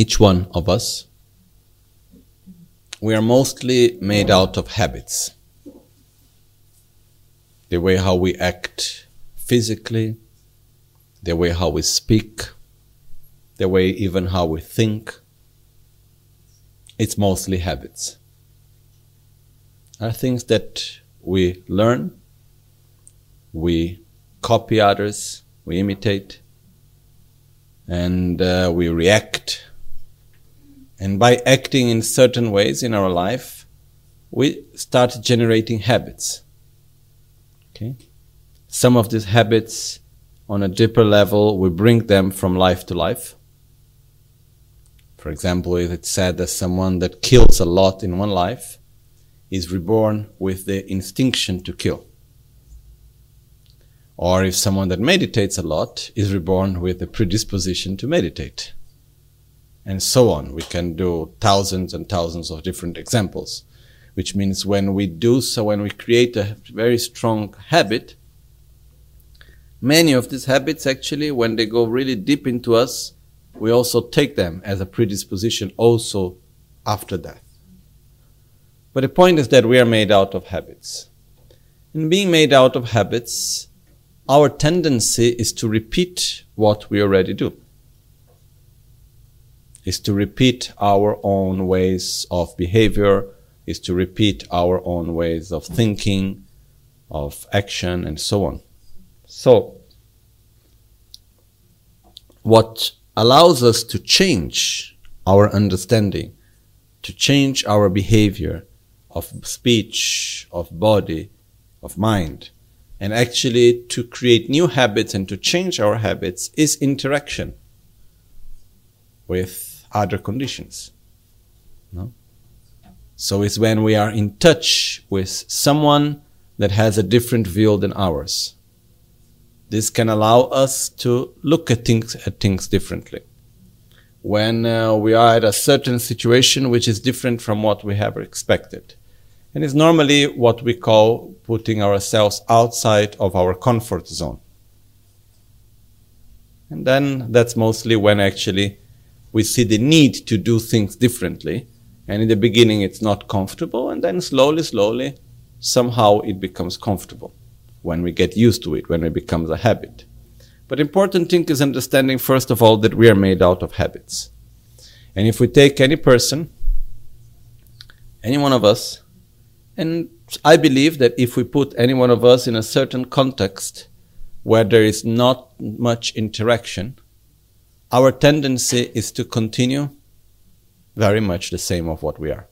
each one of us, we are mostly made out of habits. The way how we act physically, the way how we speak, the way even how we think. It's mostly habits. Are things that we learn, we copy others, we imitate, and uh, we react. And by acting in certain ways in our life, we start generating habits. Okay? Some of these habits on a deeper level, we bring them from life to life. For example, if it's said that someone that kills a lot in one life is reborn with the instinction to kill. Or if someone that meditates a lot is reborn with the predisposition to meditate. And so on. We can do thousands and thousands of different examples. Which means when we do so, when we create a very strong habit, many of these habits actually, when they go really deep into us, we also take them as a predisposition also after death. But the point is that we are made out of habits. In being made out of habits, our tendency is to repeat what we already do. Is to repeat our own ways of behavior, is to repeat our own ways of thinking, of action, and so on. So, what allows us to change our understanding, to change our behavior of speech, of body, of mind, and actually to create new habits and to change our habits is interaction with other conditions. No? So it's when we are in touch with someone that has a different view than ours. This can allow us to look at things, at things differently. When uh, we are at a certain situation which is different from what we have expected and it's normally what we call putting ourselves outside of our comfort zone. And then that's mostly when actually we see the need to do things differently. And in the beginning, it's not comfortable. And then slowly, slowly, somehow it becomes comfortable when we get used to it, when it becomes a habit. But important thing is understanding, first of all, that we are made out of habits. And if we take any person, any one of us, and I believe that if we put any one of us in a certain context where there is not much interaction, our tendency is to continue very much the same of what we are.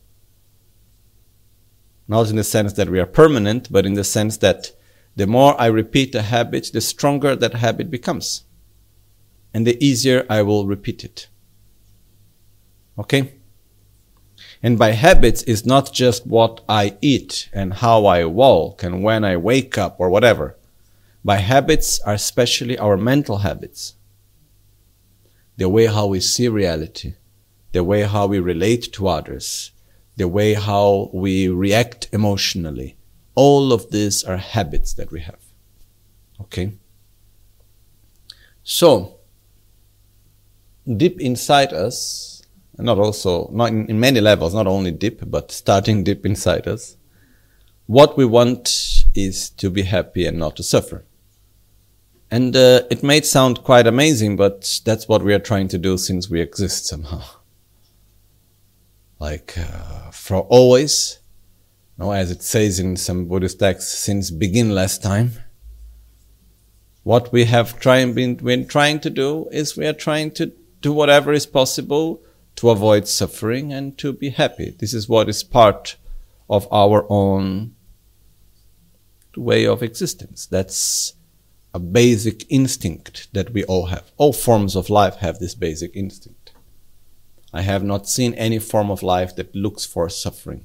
Not in the sense that we are permanent, but in the sense that the more I repeat a habit, the stronger that habit becomes. And the easier I will repeat it. Okay? And by habits is not just what I eat and how I walk and when I wake up or whatever. By habits are especially our mental habits. The way how we see reality, the way how we relate to others, the way how we react emotionally. All of these are habits that we have. Okay? So, deep inside us, not also not in, in many levels, not only deep, but starting deep inside us. What we want is to be happy and not to suffer. And uh, it may sound quite amazing, but that's what we are trying to do since we exist somehow. Like uh, for always, no, as it says in some Buddhist texts, since begin last time. What we have trying been, been trying to do is we are trying to do whatever is possible to avoid suffering and to be happy. This is what is part of our own way of existence. That's a basic instinct that we all have. All forms of life have this basic instinct. I have not seen any form of life that looks for suffering.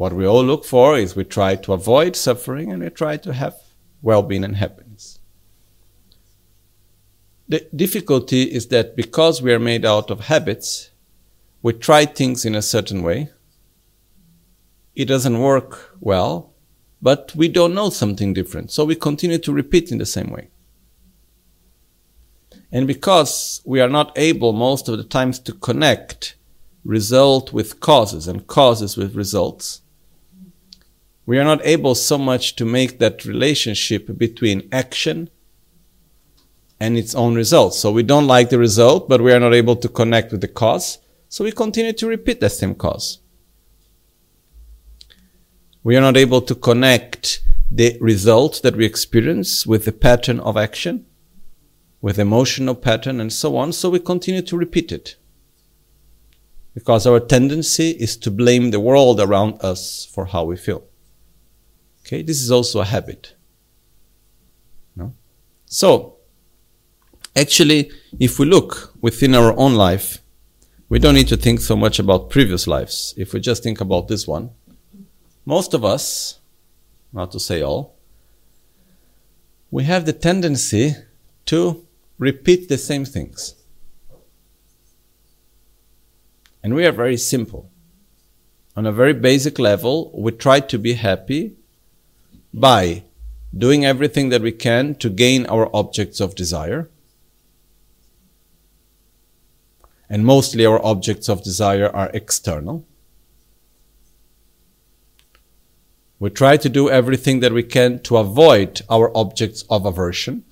What we all look for is we try to avoid suffering and we try to have well being and happiness. The difficulty is that because we are made out of habits, we try things in a certain way. It doesn't work well, but we don't know something different. So we continue to repeat in the same way. And because we are not able most of the times to connect result with causes and causes with results, we are not able so much to make that relationship between action and its own results. So we don't like the result, but we are not able to connect with the cause. So we continue to repeat the same cause. We are not able to connect the result that we experience with the pattern of action, with emotional pattern and so on. So we continue to repeat it. Because our tendency is to blame the world around us for how we feel. Okay, this is also a habit. No? So, actually, if we look within our own life, we don't need to think so much about previous lives. If we just think about this one, most of us, not to say all, we have the tendency to repeat the same things. And we are very simple. On a very basic level, we try to be happy by doing everything that we can to gain our objects of desire. And mostly our objects of desire are external. We try to do everything that we can to avoid our objects of aversion.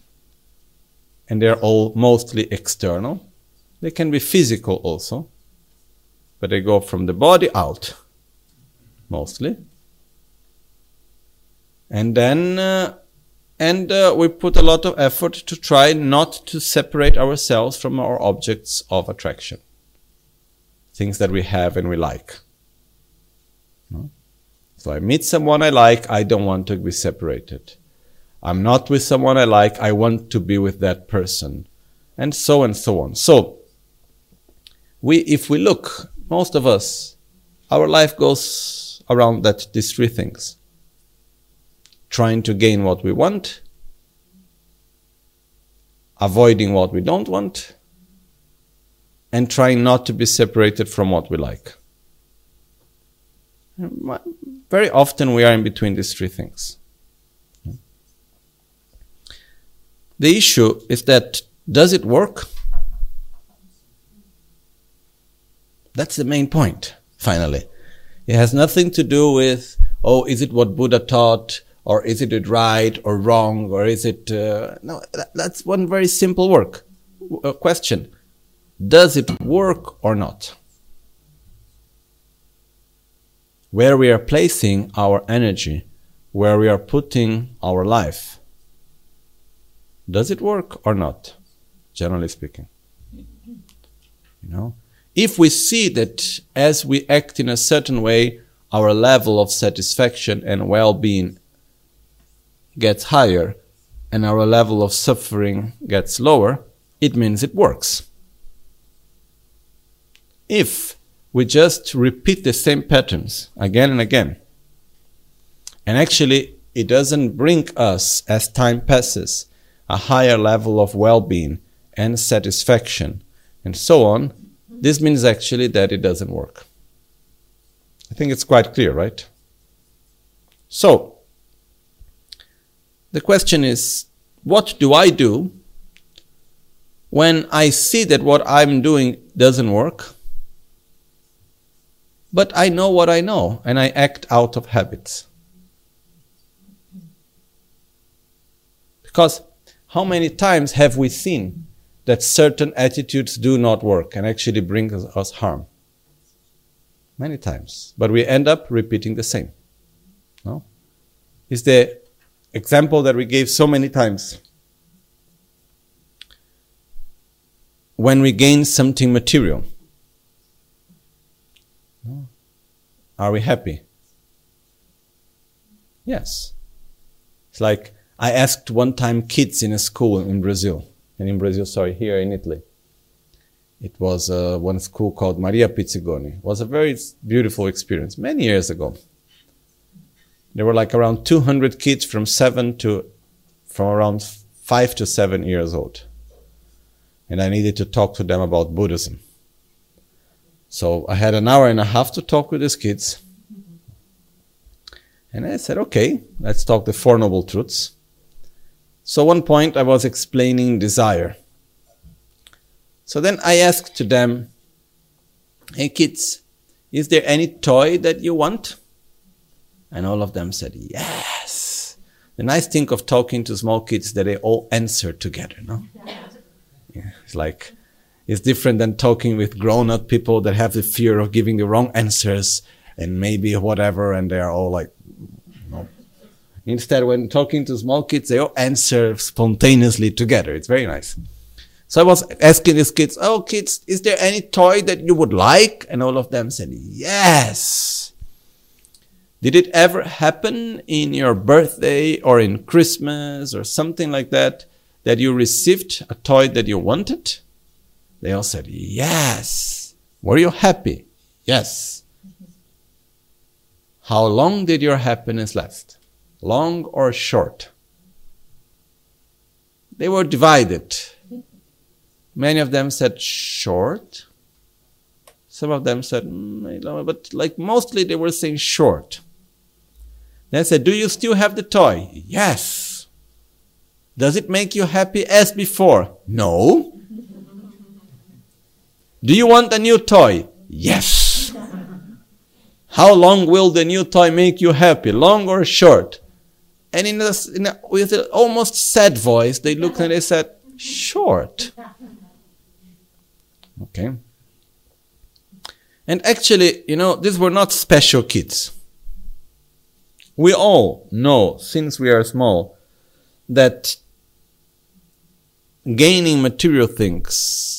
And they're all mostly external. They can be physical also, but they go from the body out, mostly and then uh, and uh, we put a lot of effort to try not to separate ourselves from our objects of attraction things that we have and we like i meet someone i like i don't want to be separated. I'm not with someone i like i want to be with that person. And so and so on. So we if we look most of us our life goes around that these three things. Trying to gain what we want, avoiding what we don't want, and trying not to be separated from what we like. Very often we are in between these three things. The issue is that does it work? That's the main point, finally. It has nothing to do with, oh, is it what Buddha taught? or is it right or wrong or is it uh, no that, that's one very simple work uh, question does it work or not where we are placing our energy where we are putting our life does it work or not generally speaking you know if we see that as we act in a certain way our level of satisfaction and well-being gets higher and our level of suffering gets lower, it means it works. If we just repeat the same patterns again and again, and actually it doesn't bring us, as time passes, a higher level of well being and satisfaction and so on, this means actually that it doesn't work. I think it's quite clear, right? So, the question is, what do I do when I see that what I'm doing doesn't work? But I know what I know and I act out of habits. Because how many times have we seen that certain attitudes do not work and actually bring us harm? Many times. But we end up repeating the same. No? Is there example that we gave so many times. When we gain something material, are we happy? Yes. It's like I asked one time kids in a school in Brazil, and in Brazil, sorry, here in Italy. It was uh, one school called Maria Pizzigoni. It was a very beautiful experience many years ago. There were like around 200 kids from seven to, from around five to seven years old. And I needed to talk to them about Buddhism. So I had an hour and a half to talk with these kids. And I said, okay, let's talk the Four Noble Truths. So one point I was explaining desire. So then I asked to them, Hey kids, is there any toy that you want? And all of them said, Yes. The nice thing of talking to small kids that they all answer together, no? Yeah, it's like, it's different than talking with grown up people that have the fear of giving the wrong answers and maybe whatever, and they're all like, no. Instead, when talking to small kids, they all answer spontaneously together. It's very nice. So I was asking these kids, Oh, kids, is there any toy that you would like? And all of them said, Yes. Did it ever happen in your birthday or in Christmas or something like that that you received a toy that you wanted? They all said, Yes. Were you happy? Yes. How long did your happiness last? Long or short? They were divided. Many of them said short. Some of them said, mm, but like mostly they were saying short. Then I said, Do you still have the toy? Yes. Does it make you happy as before? No. Do you want a new toy? Yes. How long will the new toy make you happy? Long or short? And in a, in a, with an almost sad voice, they looked and they said, Short. Okay. And actually, you know, these were not special kids. We all know, since we are small, that gaining material things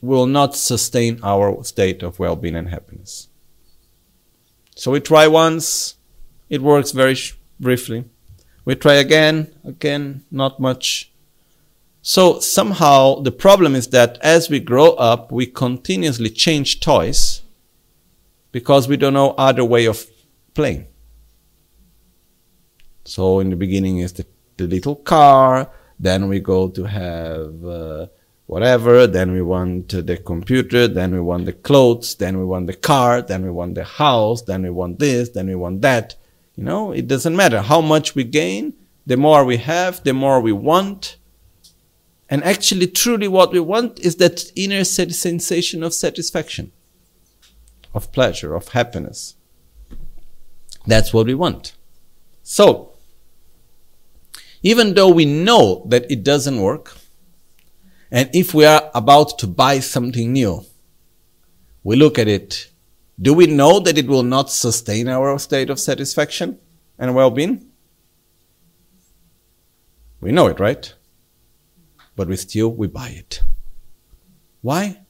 will not sustain our state of well being and happiness. So we try once, it works very sh- briefly. We try again, again, not much. So somehow the problem is that as we grow up, we continuously change toys because we don't know other way of playing. So in the beginning is the, the little car, then we go to have uh, whatever, then we want the computer, then we want the clothes, then we want the car, then we want the house, then we want this, then we want that. You know, it doesn't matter how much we gain, the more we have, the more we want. And actually, truly, what we want is that inner sensation of satisfaction, of pleasure, of happiness. That's what we want. So, even though we know that it doesn't work, and if we are about to buy something new, we look at it. Do we know that it will not sustain our state of satisfaction and well being? We know it, right? But we still we buy it. Why?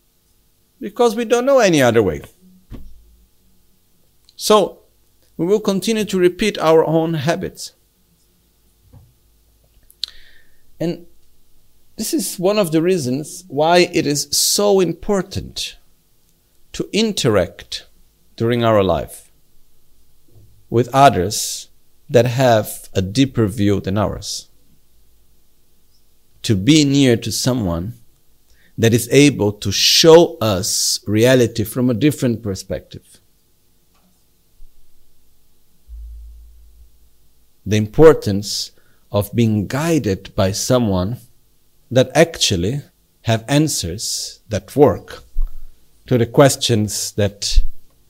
Because we don't know any other way. So we will continue to repeat our own habits. And this is one of the reasons why it is so important to interact during our life with others that have a deeper view than ours. To be near to someone that is able to show us reality from a different perspective. The importance of being guided by someone that actually have answers that work to the questions that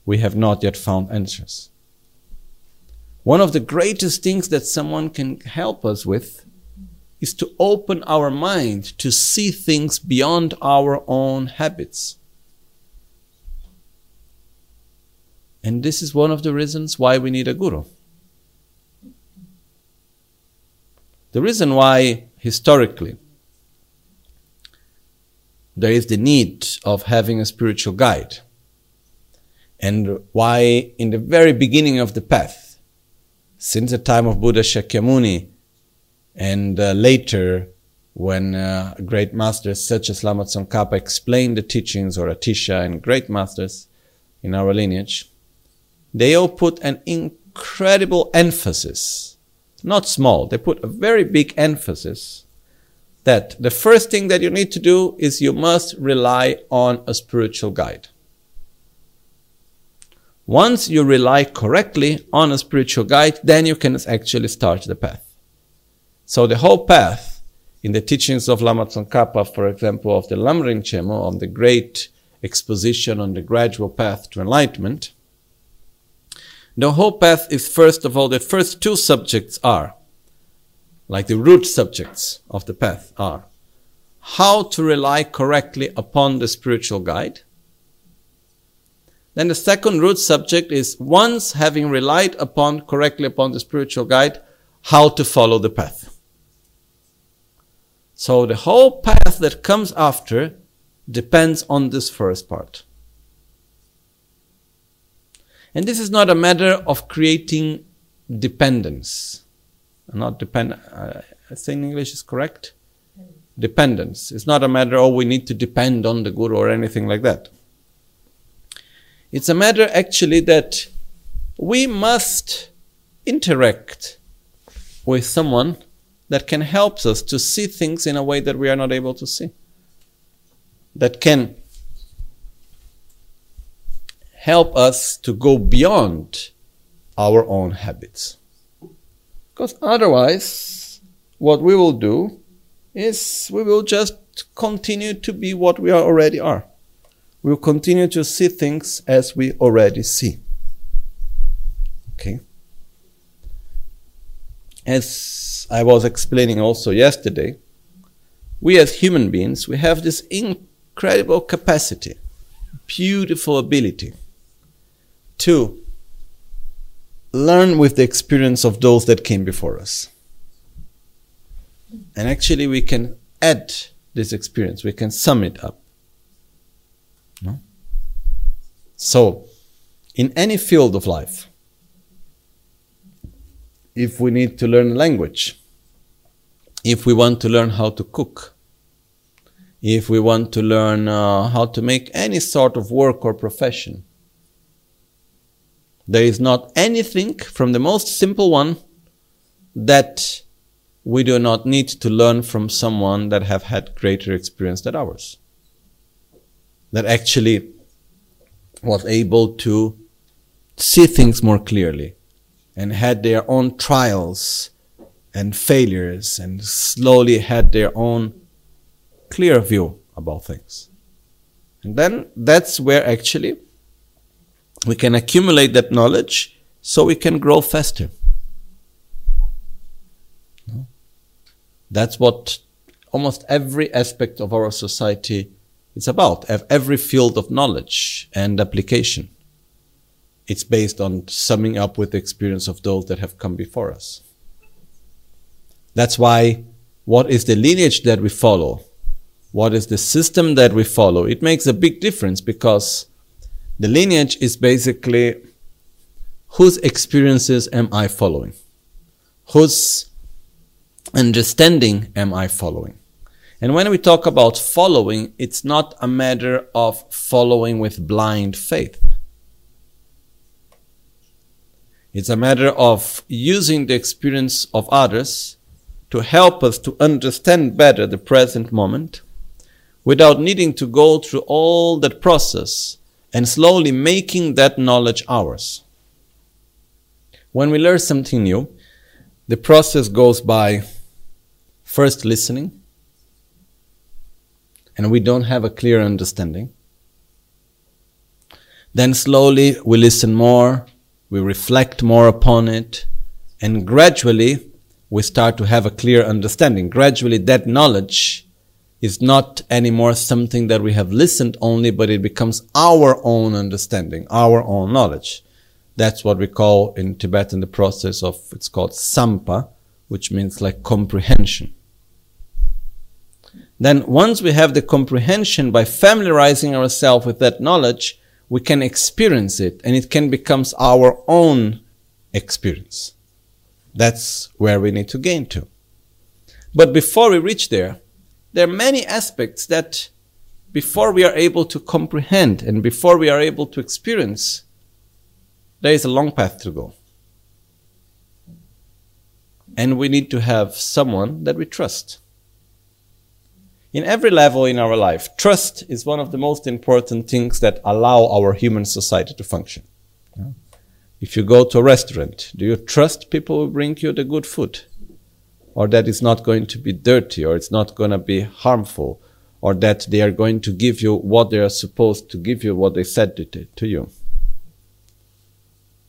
we have not yet found answers. One of the greatest things that someone can help us with is to open our mind to see things beyond our own habits. And this is one of the reasons why we need a guru. The reason why, historically, there is the need of having a spiritual guide, and why, in the very beginning of the path, since the time of Buddha Shakyamuni, and uh, later, when uh, great masters such as Lama Tsongkhapa explained the teachings, or Atisha and great masters in our lineage, they all put an incredible emphasis not small. They put a very big emphasis that the first thing that you need to do is you must rely on a spiritual guide. Once you rely correctly on a spiritual guide, then you can actually start the path. So the whole path in the teachings of Lama Tsongkhapa, for example, of the Lamrim Chenmo, on the great exposition on the gradual path to enlightenment, the whole path is first of all, the first two subjects are, like the root subjects of the path are, how to rely correctly upon the spiritual guide. Then the second root subject is once having relied upon correctly upon the spiritual guide, how to follow the path. So the whole path that comes after depends on this first part. And this is not a matter of creating dependence. Not depend. Uh, I think English is correct. Dependence. It's not a matter. Oh, we need to depend on the guru or anything like that. It's a matter actually that we must interact with someone that can help us to see things in a way that we are not able to see. That can help us to go beyond our own habits. Because otherwise, what we will do is we will just continue to be what we already are. We will continue to see things as we already see. Okay? As I was explaining also yesterday, we as human beings, we have this incredible capacity, beautiful ability to learn with the experience of those that came before us. And actually, we can add this experience, we can sum it up. No? So, in any field of life, if we need to learn a language, if we want to learn how to cook, if we want to learn uh, how to make any sort of work or profession, there is not anything from the most simple one that we do not need to learn from someone that have had greater experience than ours. That actually was able to see things more clearly and had their own trials and failures and slowly had their own clear view about things. And then that's where actually we can accumulate that knowledge so we can grow faster. That's what almost every aspect of our society is about, every field of knowledge and application it's based on summing up with the experience of those that have come before us. That's why what is the lineage that we follow? What is the system that we follow? It makes a big difference because the lineage is basically whose experiences am I following? Whose understanding am I following? And when we talk about following, it's not a matter of following with blind faith. It's a matter of using the experience of others to help us to understand better the present moment without needing to go through all that process and slowly making that knowledge ours. When we learn something new, the process goes by first listening, and we don't have a clear understanding. Then slowly we listen more we reflect more upon it, and gradually we start to have a clear understanding. Gradually, that knowledge is not anymore something that we have listened only, but it becomes our own understanding, our own knowledge. That's what we call in Tibetan the process of, it's called sampa, which means like comprehension. Then once we have the comprehension by familiarizing ourselves with that knowledge, we can experience it and it can become our own experience. That's where we need to gain to. But before we reach there, there are many aspects that before we are able to comprehend and before we are able to experience, there is a long path to go. And we need to have someone that we trust in every level in our life, trust is one of the most important things that allow our human society to function. If you go to a restaurant, do you trust people will bring you the good food? Or that it's not going to be dirty, or it's not going to be harmful, or that they are going to give you what they are supposed to give you, what they said to, to you.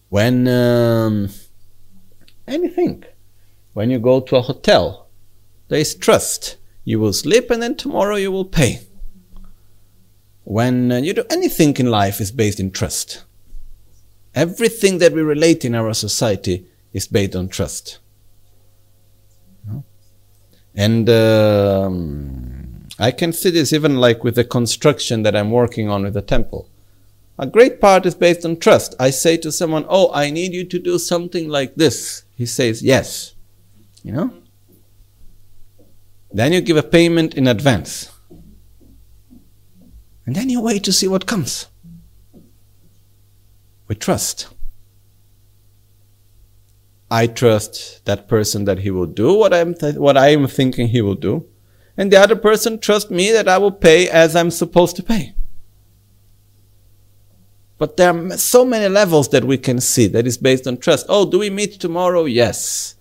When um, anything, when you go to a hotel, there is trust. You will sleep and then tomorrow you will pay. When uh, you do anything in life is based in trust. Everything that we relate in our society is based on trust. And um, I can see this even like with the construction that I'm working on with the temple. A great part is based on trust. I say to someone, Oh, I need you to do something like this. He says, Yes. You know? Then you give a payment in advance. And then you wait to see what comes. We trust. I trust that person that he will do what I'm th- what I am thinking he will do, and the other person trusts me that I will pay as I'm supposed to pay. But there are so many levels that we can see that is based on trust. Oh, do we meet tomorrow? Yes.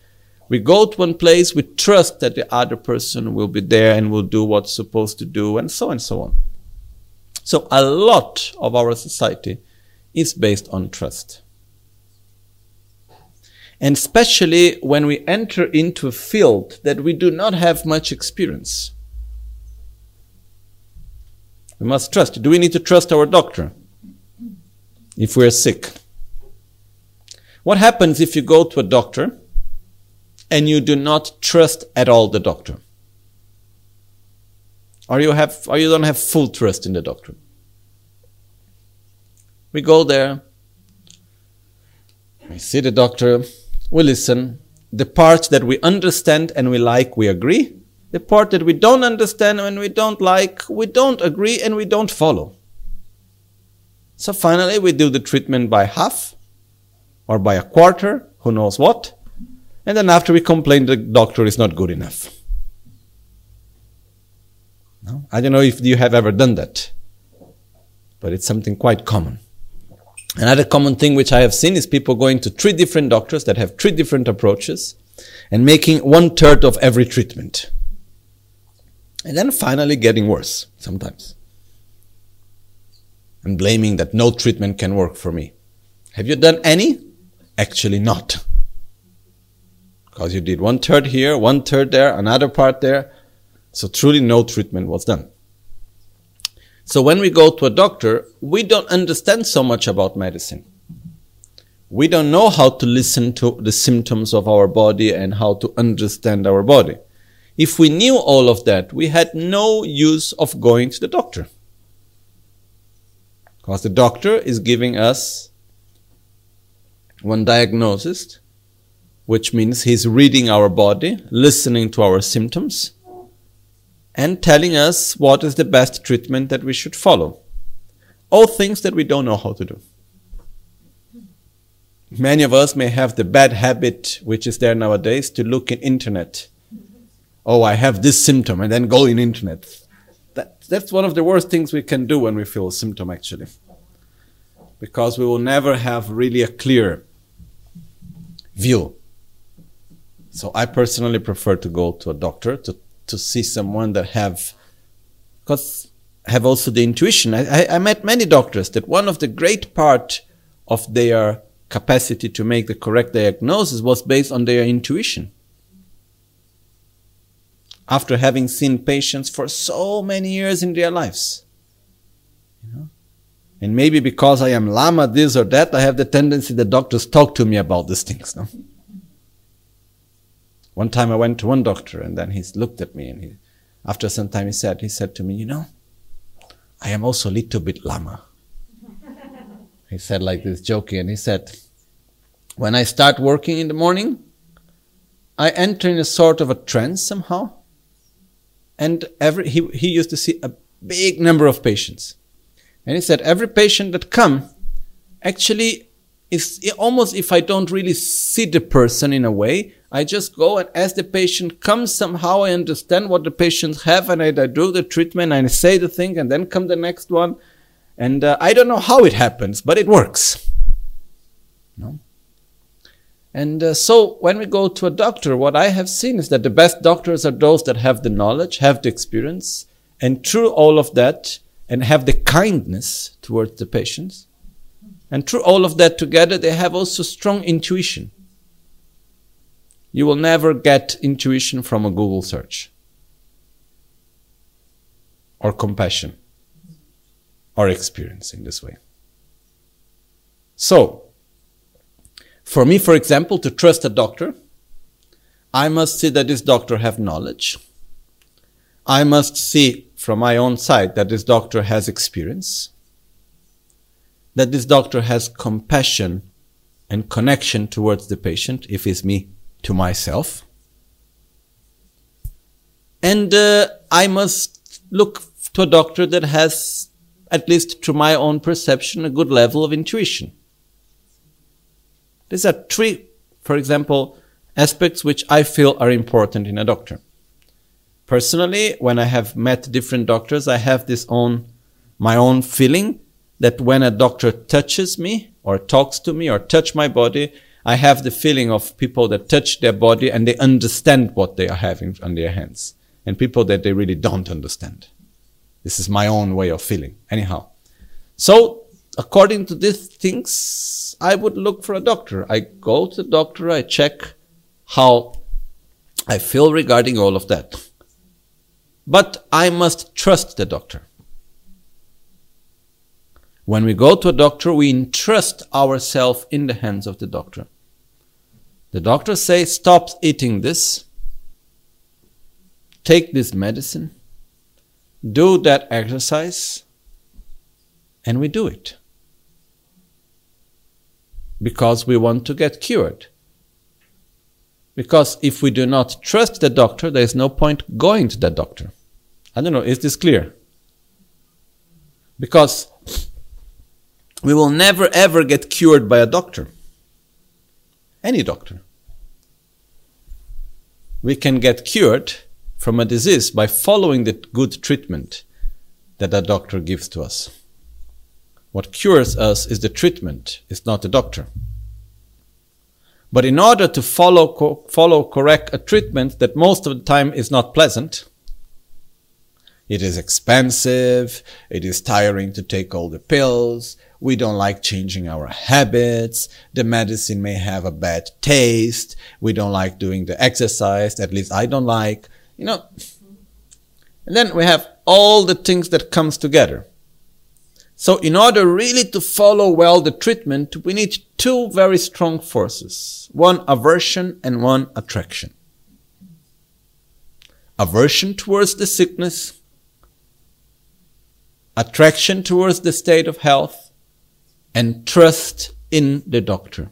We go to one place, we trust that the other person will be there and will do what's supposed to do, and so and so on. So a lot of our society is based on trust. And especially when we enter into a field that we do not have much experience. We must trust. Do we need to trust our doctor if we're sick? What happens if you go to a doctor and you do not trust at all the doctor? Or you have or you don't have full trust in the doctor? We go there, we see the doctor, we listen. The part that we understand and we like, we agree. The part that we don't understand and we don't like, we don't agree and we don't follow. So finally, we do the treatment by half or by a quarter, who knows what. And then after we complain, the doctor is not good enough. No? I don't know if you have ever done that, but it's something quite common. Another common thing which I have seen is people going to three different doctors that have three different approaches and making one third of every treatment. And then finally getting worse sometimes. And blaming that no treatment can work for me. Have you done any? Actually not. Because you did one third here, one third there, another part there. So truly no treatment was done. So when we go to a doctor, we don't understand so much about medicine. We don't know how to listen to the symptoms of our body and how to understand our body. If we knew all of that, we had no use of going to the doctor. Because the doctor is giving us one diagnosis, which means he's reading our body, listening to our symptoms, and telling us what is the best treatment that we should follow. All things that we don't know how to do. Many of us may have the bad habit, which is there nowadays, to look in internet. Oh, I have this symptom, and then go in internet. That, that's one of the worst things we can do when we feel a symptom, actually. Because we will never have really a clear view. So I personally prefer to go to a doctor to to see someone that have, because have also the intuition. I, I, I met many doctors that one of the great part of their capacity to make the correct diagnosis was based on their intuition. After having seen patients for so many years in their lives. You know? And maybe because I am lama this or that, I have the tendency that doctors talk to me about these things. No? One time I went to one doctor and then he looked at me and he, after some time he said, he said to me, you know, I am also a little bit lama. he said like this joking and he said, when I start working in the morning, I enter in a sort of a trance somehow. And every, he, he used to see a big number of patients. And he said, every patient that come actually is almost if I don't really see the person in a way, I just go and as the patient comes, somehow I understand what the patients have and I, I do the treatment and I say the thing and then come the next one. And uh, I don't know how it happens, but it works. No? And uh, so when we go to a doctor, what I have seen is that the best doctors are those that have the knowledge, have the experience, and through all of that, and have the kindness towards the patients. And through all of that together, they have also strong intuition. You will never get intuition from a Google search or compassion or experience in this way. So, for me, for example, to trust a doctor, I must see that this doctor have knowledge. I must see from my own side that this doctor has experience, that this doctor has compassion and connection towards the patient, if it's me to myself. And uh, I must look to a doctor that has, at least to my own perception, a good level of intuition. These are three, for example, aspects which I feel are important in a doctor. Personally, when I have met different doctors, I have this own, my own feeling that when a doctor touches me or talks to me or touch my body, I have the feeling of people that touch their body and they understand what they are having on their hands and people that they really don't understand. This is my own way of feeling. Anyhow. So, according to these things, I would look for a doctor. I go to the doctor, I check how I feel regarding all of that. But I must trust the doctor. When we go to a doctor, we entrust ourselves in the hands of the doctor. The doctor says, stop eating this, take this medicine, do that exercise, and we do it. Because we want to get cured. Because if we do not trust the doctor, there is no point going to the doctor. I don't know, is this clear? Because we will never ever get cured by a doctor. Any doctor. We can get cured from a disease by following the good treatment that a doctor gives to us. What cures us is the treatment, it's not the doctor. But in order to follow, co- follow correct a treatment that most of the time is not pleasant, it is expensive, it is tiring to take all the pills, we don't like changing our habits, the medicine may have a bad taste, we don't like doing the exercise, at least I don't like, you know. And then we have all the things that comes together. So in order really to follow well the treatment, we need two very strong forces. One aversion and one attraction. Aversion towards the sickness attraction towards the state of health, and trust in the doctor.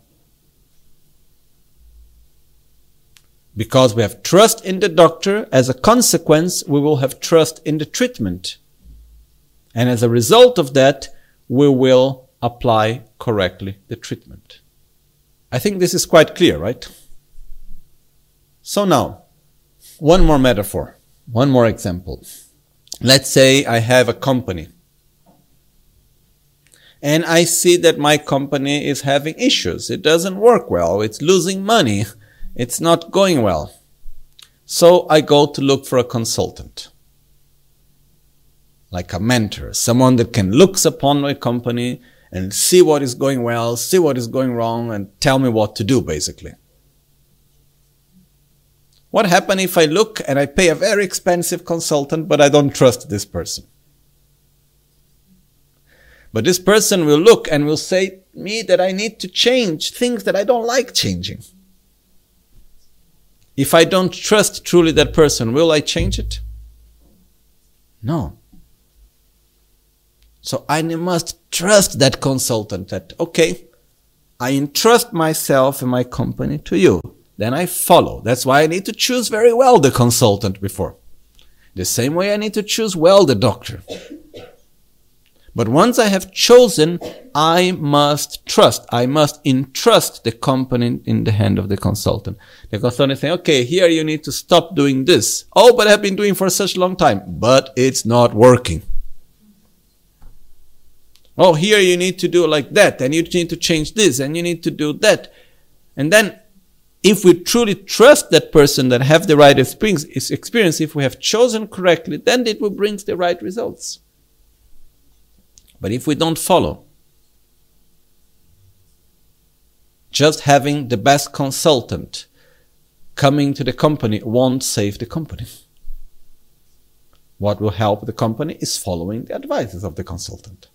Because we have trust in the doctor, as a consequence, we will have trust in the treatment. And as a result of that, we will apply correctly the treatment. I think this is quite clear, right? So now, one more metaphor, one more example. Let's say I have a company and I see that my company is having issues. It doesn't work well. It's losing money. It's not going well. So I go to look for a consultant. Like a mentor, someone that can look upon my company and see what is going well, see what is going wrong, and tell me what to do, basically. What happens if I look and I pay a very expensive consultant, but I don't trust this person? But this person will look and will say me that I need to change things that I don't like changing. If I don't trust truly that person, will I change it? No. So I must trust that consultant that, okay, I entrust myself and my company to you. Then I follow. That's why I need to choose very well the consultant before. The same way I need to choose well the doctor. But once I have chosen, I must trust. I must entrust the company in the hand of the consultant. The consultant is saying, okay, here you need to stop doing this. Oh, but I've been doing for such a long time, but it's not working. Oh, here you need to do like that, and you need to change this, and you need to do that. And then if we truly trust that person that have the right experience, if we have chosen correctly, then it will bring the right results. But if we don't follow, just having the best consultant coming to the company won't save the company. What will help the company is following the advices of the consultant.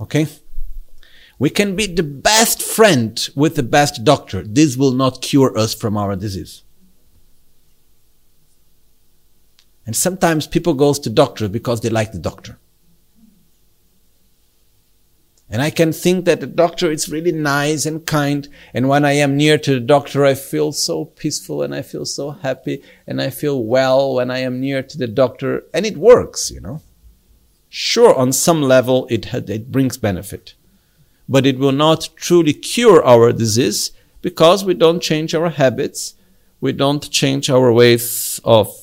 Okay? We can be the best friend with the best doctor. This will not cure us from our disease. And sometimes people goes to doctor because they like the doctor. And I can think that the doctor is really nice and kind. And when I am near to the doctor, I feel so peaceful and I feel so happy and I feel well when I am near to the doctor. And it works, you know. Sure, on some level, it, it brings benefit. But it will not truly cure our disease because we don't change our habits. We don't change our ways of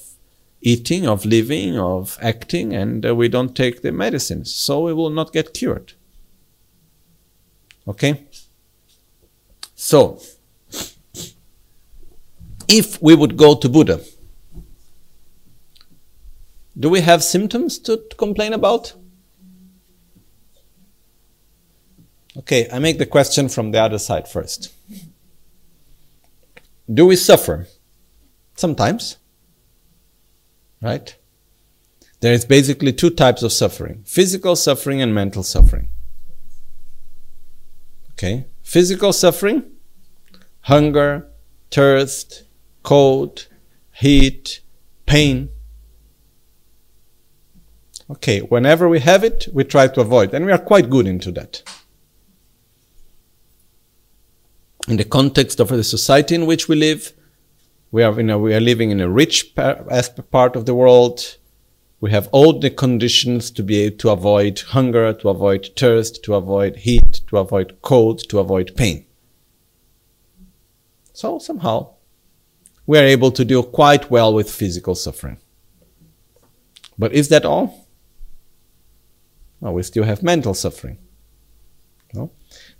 eating, of living, of acting, and uh, we don't take the medicines. So we will not get cured. Okay? So, if we would go to Buddha, do we have symptoms to, to complain about? Okay, I make the question from the other side first. Do we suffer? Sometimes. Right? There is basically two types of suffering physical suffering and mental suffering. Okay? Physical suffering, hunger, thirst, cold, heat, pain. Okay, whenever we have it, we try to avoid, and we are quite good into that. In the context of the society in which we live, we are, you know, we are living in a rich part of the world. We have all the conditions to be able to avoid hunger, to avoid thirst, to avoid heat, to avoid cold, to avoid pain. So somehow we are able to deal quite well with physical suffering. But is that all? Well, we still have mental suffering. No?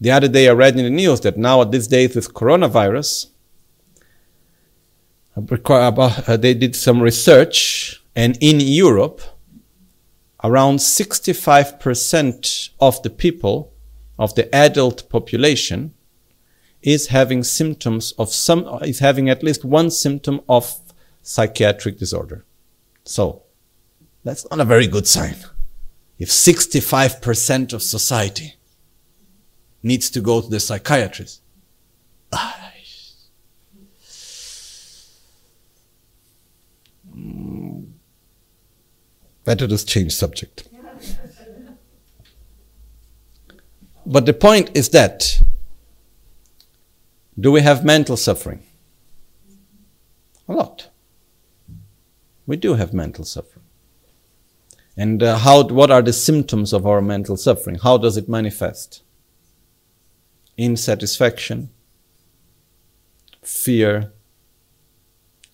The other day I read in the news that now at this days with coronavirus, Uh, they did some research and in Europe, around 65% of the people, of the adult population, is having symptoms of some, is having at least one symptom of psychiatric disorder. So, that's not a very good sign. If 65% of society needs to go to the psychiatrist, Better just change subject. But the point is that do we have mental suffering? A lot. We do have mental suffering. And uh, how, what are the symptoms of our mental suffering? How does it manifest? Insatisfaction, fear,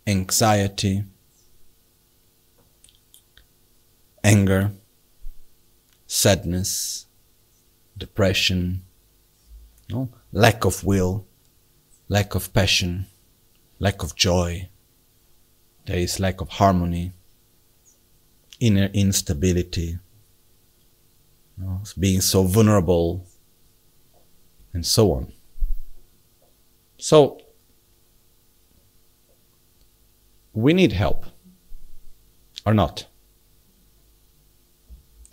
anxiety, anger, sadness, depression, lack of will, lack of passion, lack of joy. There is lack of harmony, inner instability, being so vulnerable, and so on. So, we need help or not.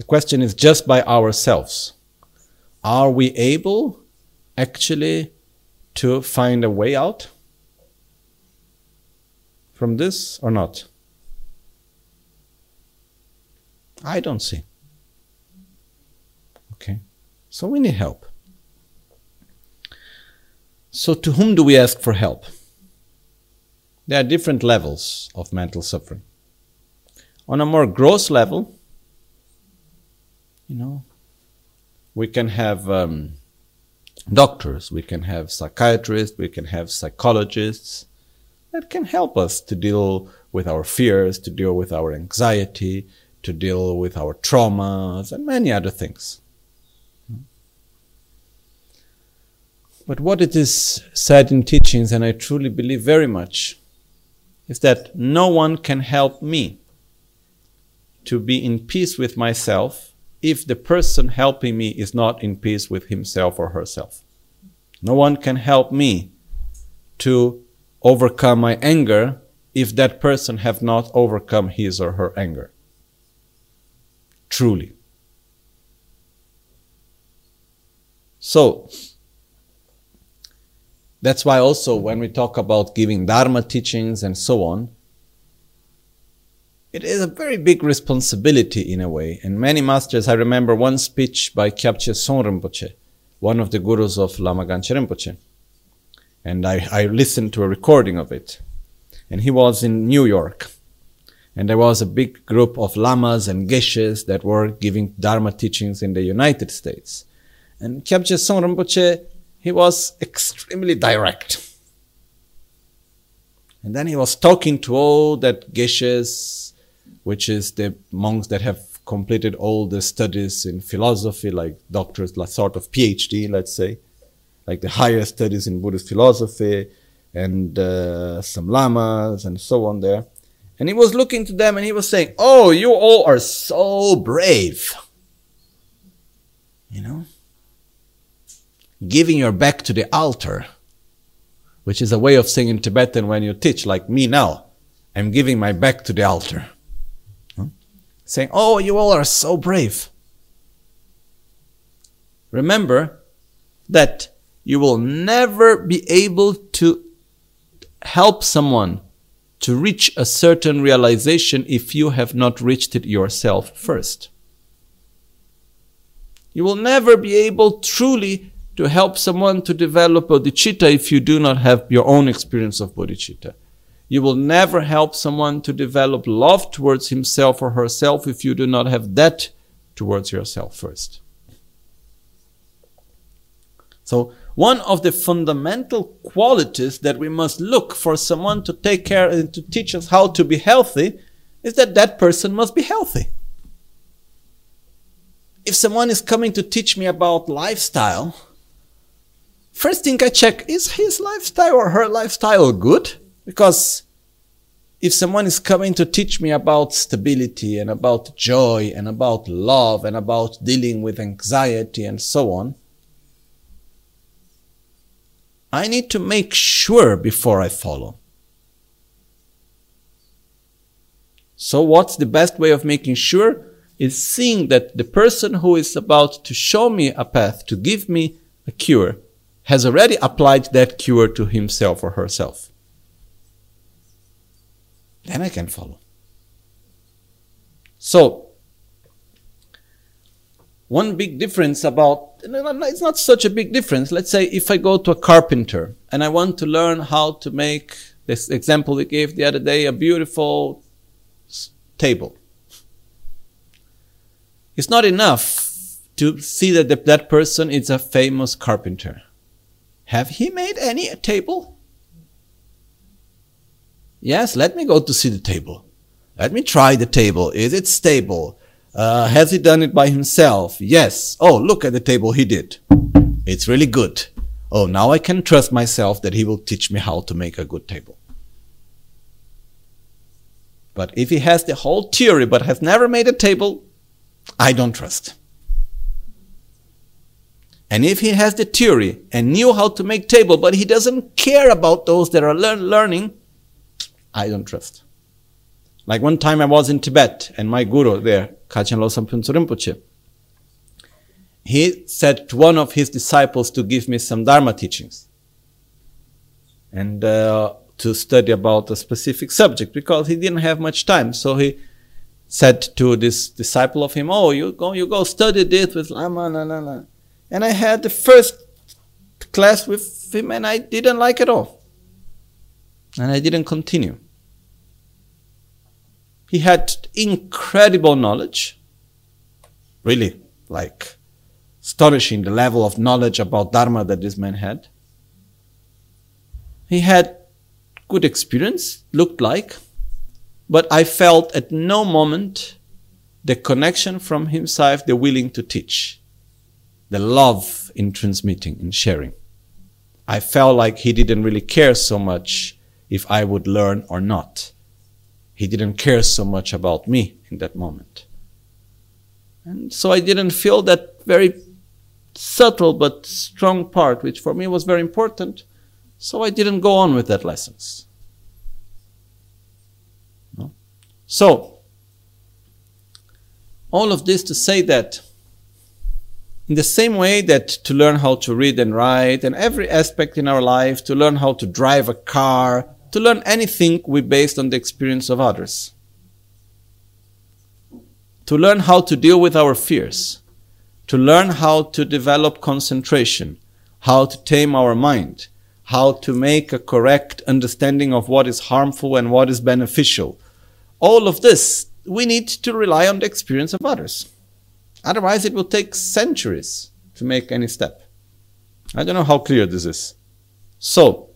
Question is just by ourselves. Are we able actually to find a way out from this or not? I don't see. Okay. So we need help. So to whom do we ask for help? There are different levels of mental suffering. On a more gross level, you know, we can have um, doctors, we can have psychiatrists, we can have psychologists that can help us to deal with our fears, to deal with our anxiety, to deal with our traumas, and many other things. But what it is said in teachings, and I truly believe very much, is that no one can help me to be in peace with myself if the person helping me is not in peace with himself or herself. No one can help me to overcome my anger if that person have not overcome his or her anger. Truly. So, that's why also when we talk about giving Dharma teachings and so on, it is a very big responsibility in a way. And many masters, I remember one speech by Kyabje Zong Rinpoche, one of the gurus of Lama Gangchen Rinpoche. And I, I listened to a recording of it. And he was in New York. And there was a big group of lamas and geshes that were giving Dharma teachings in the United States. And Kyabje Zong Rinpoche, he was extremely direct. And then he was talking to all that geshes, which is the monks that have completed all the studies in philosophy, like doctors, like sort of PhD, let's say, like the higher studies in Buddhist philosophy, and uh, some lamas and so on there. And he was looking to them and he was saying, Oh, you all are so brave. You know? Giving your back to the altar, which is a way of saying in Tibetan when you teach, like me now. I'm giving my back to the altar. Saying, Oh, you all are so brave. Remember that you will never be able to help someone to reach a certain realization if you have not reached it yourself first. You will never be able truly to help someone to develop bodhicitta if you do not have your own experience of bodhicitta. You will never help someone to develop love towards himself or herself if you do not have that towards yourself first. So, one of the fundamental qualities that we must look for someone to take care and to teach us how to be healthy is that that person must be healthy. If someone is coming to teach me about lifestyle, first thing I check is his lifestyle or her lifestyle good? Because if someone is coming to teach me about stability and about joy and about love and about dealing with anxiety and so on, I need to make sure before I follow. So, what's the best way of making sure? Is seeing that the person who is about to show me a path, to give me a cure, has already applied that cure to himself or herself. Then I can follow. So, one big difference about it's not such a big difference. Let's say if I go to a carpenter and I want to learn how to make this example we gave the other day, a beautiful table. It's not enough to see that the, that person is a famous carpenter. Have he made any table? Yes, let me go to see the table. Let me try the table. Is it stable? Uh, has he done it by himself? Yes. Oh, look at the table he did. It's really good. Oh, now I can trust myself that he will teach me how to make a good table. But if he has the whole theory but has never made a table, I don't trust. And if he has the theory and knew how to make table, but he doesn't care about those that are lear- learning, I don't trust. Like one time I was in Tibet and my guru there, Kachin Losam Rinpoche, he said to one of his disciples to give me some Dharma teachings and uh, to study about a specific subject because he didn't have much time. So he said to this disciple of him, "Oh, you go, you go study this with Lama, la la la." And I had the first class with him, and I didn't like it all, and I didn't continue. He had incredible knowledge, really, like astonishing the level of knowledge about Dharma that this man had. He had good experience, looked like, but I felt at no moment the connection from himself, the willing to teach, the love in transmitting, in sharing. I felt like he didn't really care so much if I would learn or not. He didn't care so much about me in that moment. And so I didn't feel that very subtle but strong part, which for me was very important. So I didn't go on with that lessons. No? So, all of this to say that in the same way that to learn how to read and write and every aspect in our life, to learn how to drive a car, to learn anything, we based on the experience of others. To learn how to deal with our fears, to learn how to develop concentration, how to tame our mind, how to make a correct understanding of what is harmful and what is beneficial. All of this, we need to rely on the experience of others. Otherwise, it will take centuries to make any step. I don't know how clear this is. So,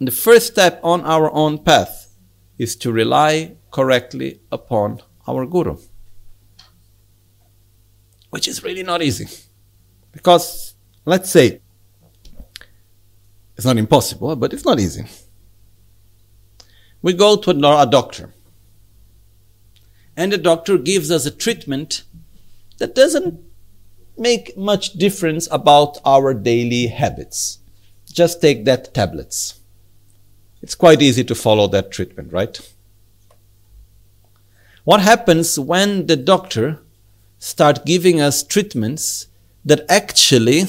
the first step on our own path is to rely correctly upon our Guru. Which is really not easy. Because, let's say, it's not impossible, but it's not easy. We go to a doctor and the doctor gives us a treatment that doesn't make much difference about our daily habits. Just take that tablets. It's quite easy to follow that treatment, right? What happens when the doctor start giving us treatments that actually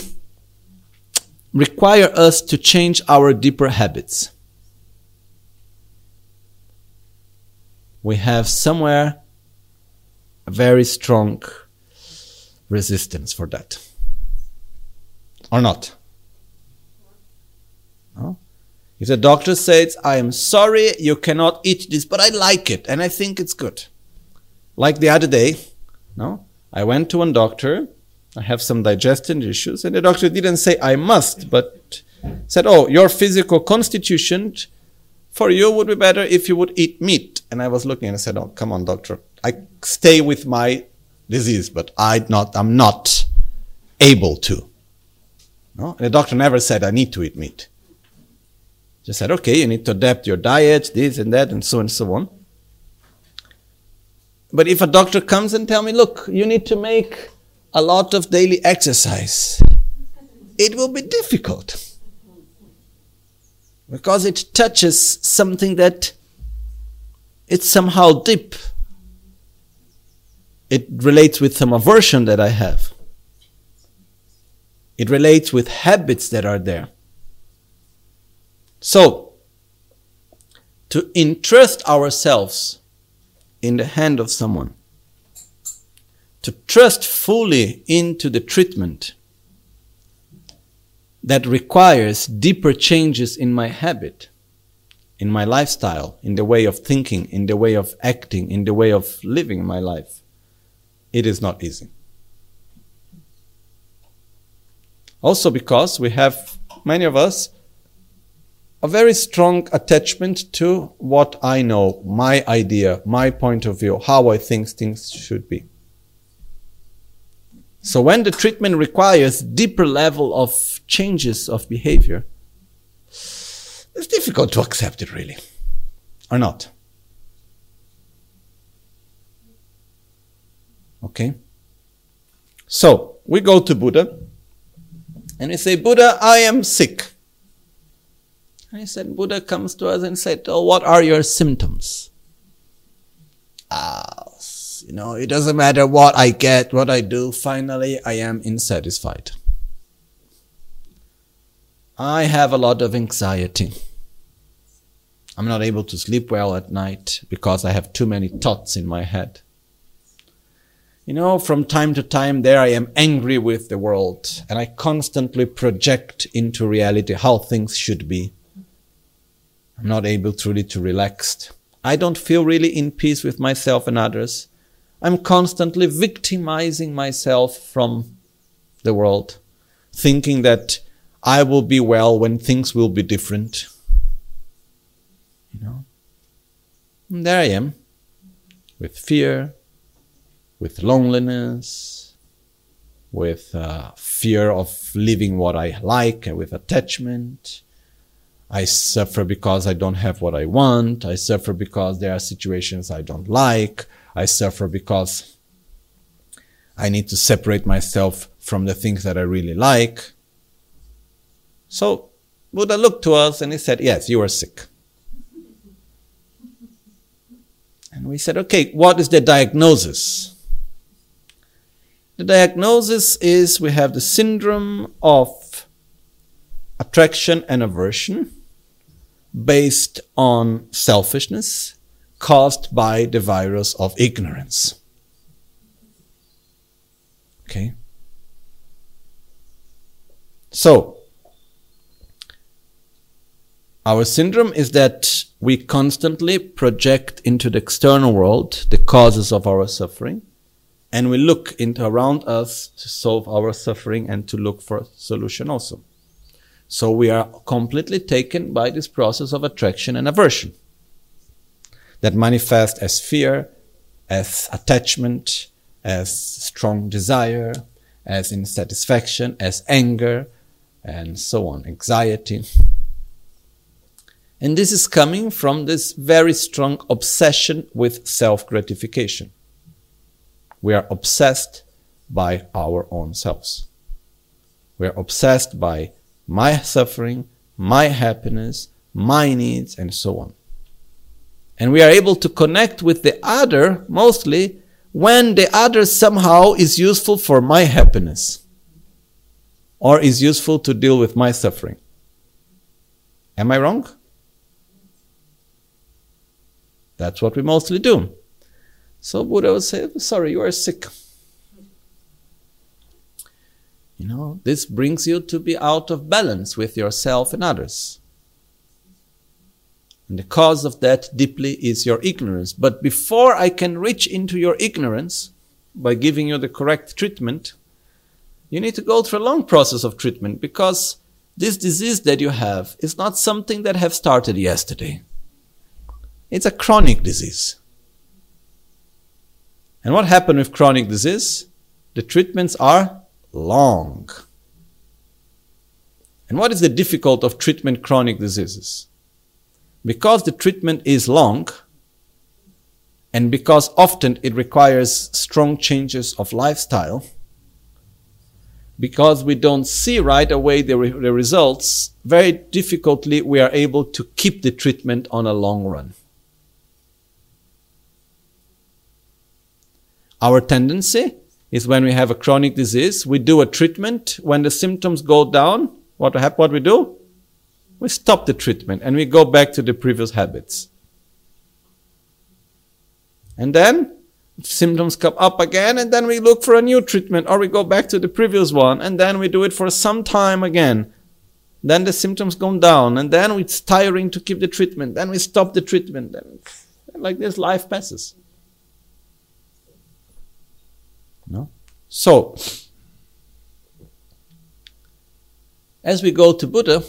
require us to change our deeper habits? We have somewhere a very strong resistance for that. Or not? No? If the doctor says, I am sorry, you cannot eat this, but I like it and I think it's good. Like the other day, no? I went to one doctor, I have some digestion issues, and the doctor didn't say I must, but said, Oh, your physical constitution for you would be better if you would eat meat. And I was looking and I said, Oh, come on, doctor. I stay with my disease, but I not, I'm not able to. No? And the doctor never said I need to eat meat. Just said, okay, you need to adapt your diet, this and that, and so and so on. But if a doctor comes and tell me, look, you need to make a lot of daily exercise, it will be difficult. Because it touches something that it's somehow deep it relates with some aversion that I have. It relates with habits that are there. So, to entrust ourselves in the hand of someone, to trust fully into the treatment that requires deeper changes in my habit, in my lifestyle, in the way of thinking, in the way of acting, in the way of living my life it is not easy. Also, because we have, many of us, a very strong attachment to what I know, my idea, my point of view, how I think things should be. So when the treatment requires deeper level of changes of behavior, it's difficult to accept it really. Or not? Okay? So, we go to Buddha and we say, Buddha, I am sick. He said, Buddha comes to us and said, Oh, what are your symptoms? Ah, you know, it doesn't matter what I get, what I do, finally I am insatisfied. I have a lot of anxiety. I'm not able to sleep well at night because I have too many thoughts in my head. You know, from time to time there I am angry with the world and I constantly project into reality how things should be. I'm not able truly to relax. I don't feel really in peace with myself and others. I'm constantly victimizing myself from the world, thinking that I will be well when things will be different. You know? And there I am, with fear, with loneliness, with uh, fear of living what I like, and with attachment. I suffer because I don't have what I want. I suffer because there are situations I don't like. I suffer because I need to separate myself from the things that I really like. So Buddha looked to us and he said, Yes, you are sick. And we said, Okay, what is the diagnosis? The diagnosis is we have the syndrome of attraction and aversion based on selfishness caused by the virus of ignorance. Okay? So, our syndrome is that we constantly project into the external world the causes of our suffering and we look into around us to solve our suffering and to look for a solution also. So we are completely taken by this process of attraction and aversion that manifest as fear, as attachment, as strong desire, as insatisfaction, as anger, and so on, anxiety. And this is coming from this very strong obsession with self gratification. We are obsessed by our own selves. We are obsessed by my suffering, my happiness, my needs, and so on. And we are able to connect with the other mostly when the other somehow is useful for my happiness or is useful to deal with my suffering. Am I wrong? That's what we mostly do. So Buddha would say, Sorry, you are sick. You know, this brings you to be out of balance with yourself and others. And the cause of that deeply is your ignorance. But before I can reach into your ignorance by giving you the correct treatment, you need to go through a long process of treatment because this disease that you have is not something that have started yesterday. It's a chronic disease. And what happens with chronic disease? The treatments are long. And what is the difficult of treatment chronic diseases? Because the treatment is long, and because often it requires strong changes of lifestyle, because we don't see right away the, re- the results, very difficultly we are able to keep the treatment on a long run. Our tendency is when we have a chronic disease, we do a treatment. When the symptoms go down, what, what we do? We stop the treatment and we go back to the previous habits. And then symptoms come up again and then we look for a new treatment or we go back to the previous one and then we do it for some time again. Then the symptoms go down and then it's tiring to keep the treatment. Then we stop the treatment. And like this, life passes. No? So, as we go to Buddha,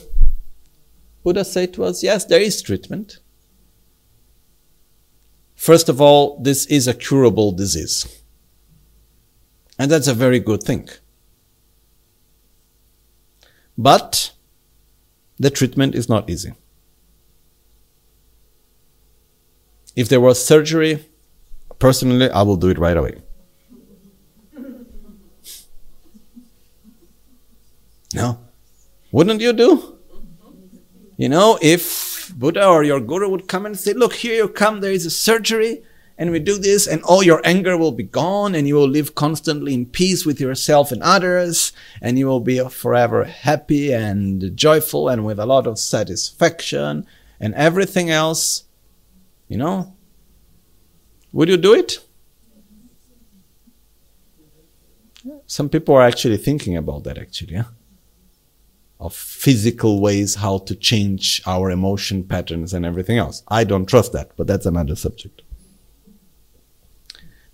Buddha said to us, yes, there is treatment. First of all, this is a curable disease. And that's a very good thing. But the treatment is not easy. If there was surgery, personally, I will do it right away. No? Wouldn't you do? You know, if Buddha or your guru would come and say, Look, here you come, there is a surgery, and we do this, and all your anger will be gone, and you will live constantly in peace with yourself and others, and you will be forever happy and joyful and with a lot of satisfaction and everything else. You know? Would you do it? Some people are actually thinking about that, actually. Yeah? Of physical ways how to change our emotion patterns and everything else. I don't trust that, but that's another subject.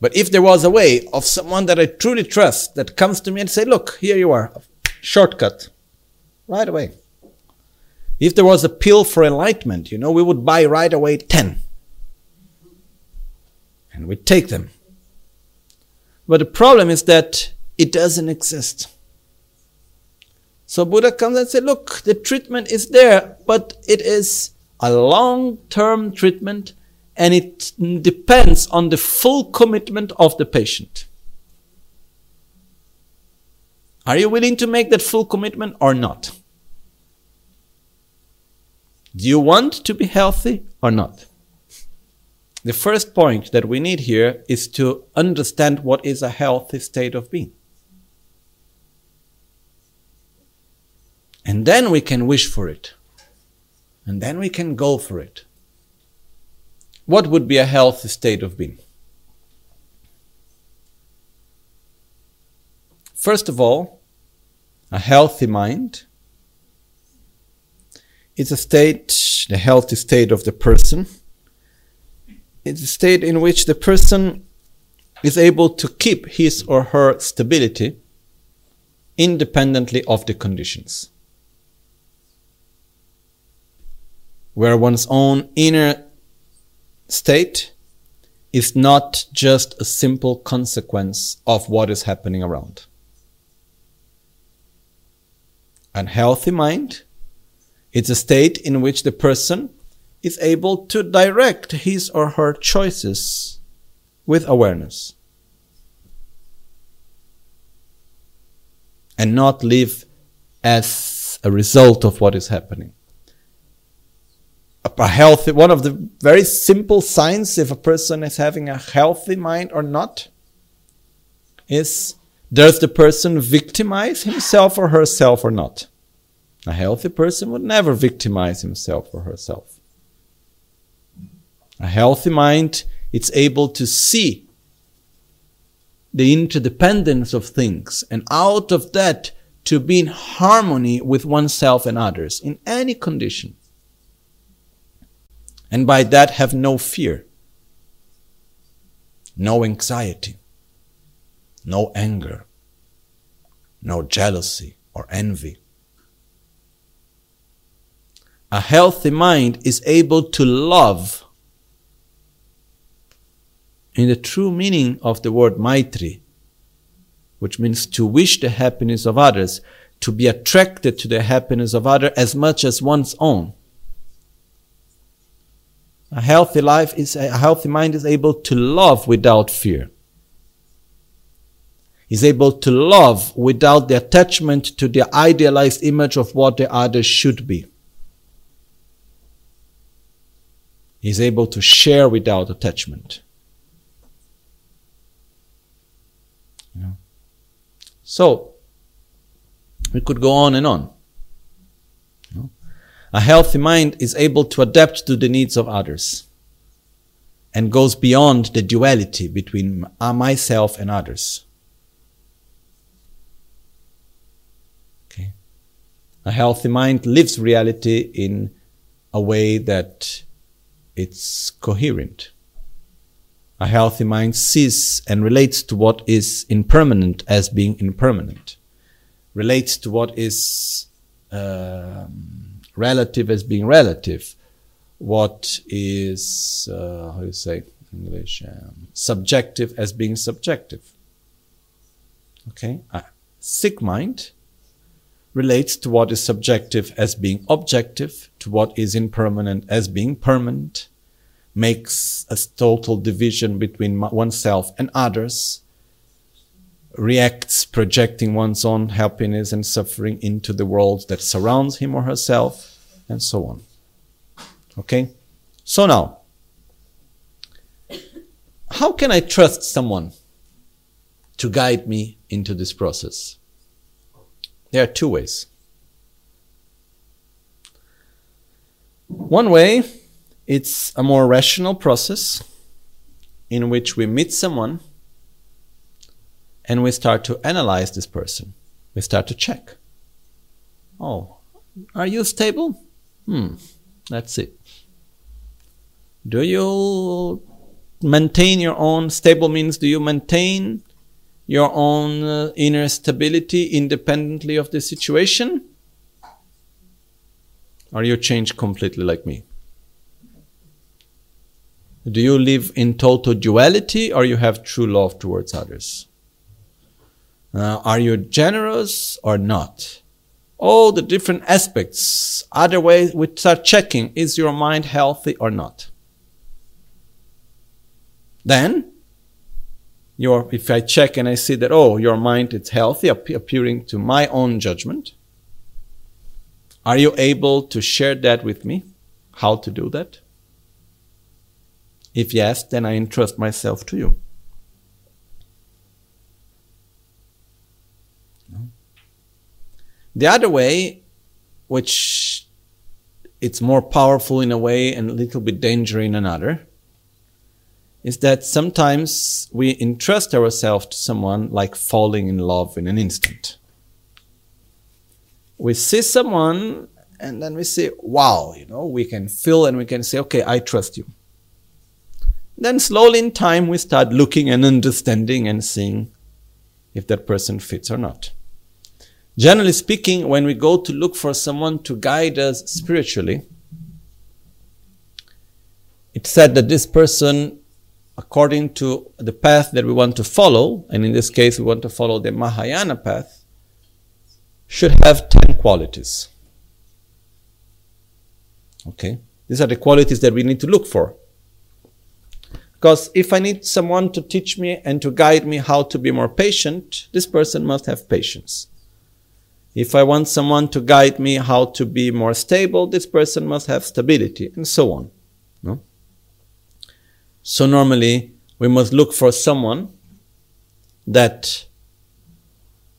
But if there was a way of someone that I truly trust that comes to me and say, look, here you are, shortcut, right away. If there was a pill for enlightenment, you know, we would buy right away 10. And we take them. But the problem is that it doesn't exist. So Buddha comes and says, look, the treatment is there, but it is a long-term treatment and it depends on the full commitment of the patient. Are you willing to make that full commitment or not? Do you want to be healthy or not? The first point that we need here is to understand what is a healthy state of being. And then we can wish for it. And then we can go for it. What would be a healthy state of being? First of all, a healthy mind is a state, the healthy state of the person. It's a state in which the person is able to keep his or her stability independently of the conditions. Where one's own inner state is not just a simple consequence of what is happening around. An healthy mind is a state in which the person is able to direct his or her choices with awareness and not live as a result of what is happening a healthy one of the very simple signs if a person is having a healthy mind or not is does the person victimize himself or herself or not? A healthy person would never victimize himself or herself. A healthy mind it's able to see the interdependence of things and out of that to be in harmony with oneself and others in any condition and by that have no fear, no anxiety, no anger, no jealousy or envy. A healthy mind is able to love in the true meaning of the word maitri, which means to wish the happiness of others, to be attracted to the happiness of others as much as one's own. A healthy life is a healthy mind is able to love without fear. Is able to love without the attachment to the idealized image of what the other should be. Is able to share without attachment. So, we could go on and on. A healthy mind is able to adapt to the needs of others and goes beyond the duality between myself and others. Okay. A healthy mind lives reality in a way that it's coherent. A healthy mind sees and relates to what is impermanent as being impermanent, relates to what is um, relative as being relative, what is uh, how do you say English um, subjective as being subjective. Okay, a sick mind relates to what is subjective as being objective, to what is impermanent as being permanent, makes a total division between oneself and others, reacts projecting one's own happiness and suffering into the world that surrounds him or herself, and so on. Okay? So now, how can I trust someone to guide me into this process? There are two ways. One way, it's a more rational process in which we meet someone and we start to analyze this person. We start to check. Oh, are you stable? Hmm, that's it. Do you maintain your own stable means do you maintain your own uh, inner stability independently of the situation? Or you change completely like me? Do you live in total duality or you have true love towards others? Uh, are you generous or not? All the different aspects. Other ways we start checking is your mind healthy or not? Then, your, if I check and I see that, oh, your mind is healthy, appearing to my own judgment, are you able to share that with me? How to do that? If yes, then I entrust myself to you. The other way, which it's more powerful in a way and a little bit danger in another, is that sometimes we entrust ourselves to someone like falling in love in an instant. We see someone and then we say, wow, you know, we can feel and we can say, okay, I trust you. Then slowly in time, we start looking and understanding and seeing if that person fits or not. Generally speaking, when we go to look for someone to guide us spiritually, it's said that this person, according to the path that we want to follow, and in this case we want to follow the Mahayana path, should have 10 qualities. Okay? These are the qualities that we need to look for. Because if I need someone to teach me and to guide me how to be more patient, this person must have patience. If I want someone to guide me how to be more stable, this person must have stability, and so on. No? So normally we must look for someone that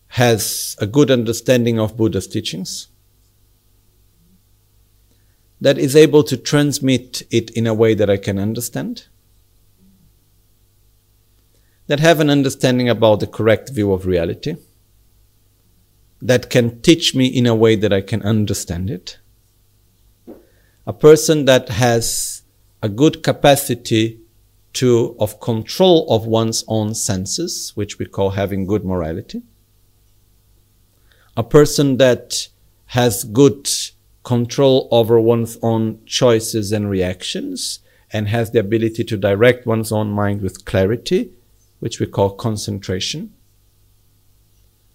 has a good understanding of Buddha's teachings, that is able to transmit it in a way that I can understand, that have an understanding about the correct view of reality, that can teach me in a way that I can understand it, a person that has a good capacity to of control of one's own senses, which we call having good morality, a person that has good control over one's own choices and reactions and has the ability to direct one's own mind with clarity which we call concentration.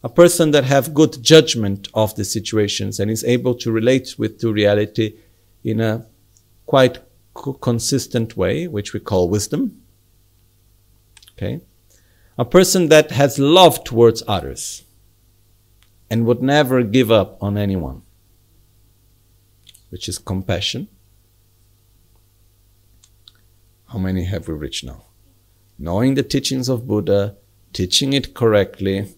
A person that have good judgment of the situations and is able to relate with to reality in a quite co- consistent way, which we call wisdom. Okay. A person that has love towards others and would never give up on anyone, which is compassion. How many have we reached now? knowing the teachings of Buddha, teaching it correctly,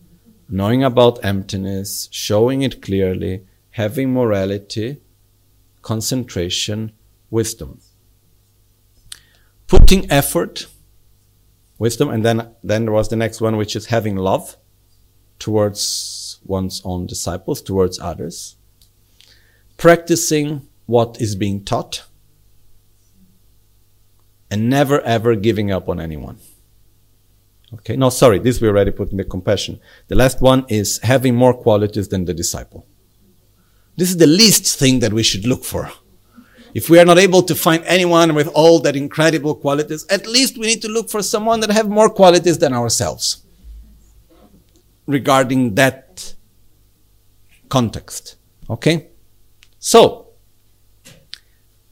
knowing about emptiness, showing it clearly, having morality, concentration, wisdom. Putting effort, wisdom, and then, then there was the next one, which is having love towards one's own disciples, towards others. Practicing what is being taught and never ever giving up on anyone. Okay, no, sorry, this we already put in the compassion. The last one is having more qualities than the disciple. This is the least thing that we should look for. If we are not able to find anyone with all that incredible qualities, at least we need to look for someone that have more qualities than ourselves regarding that context. Okay? So,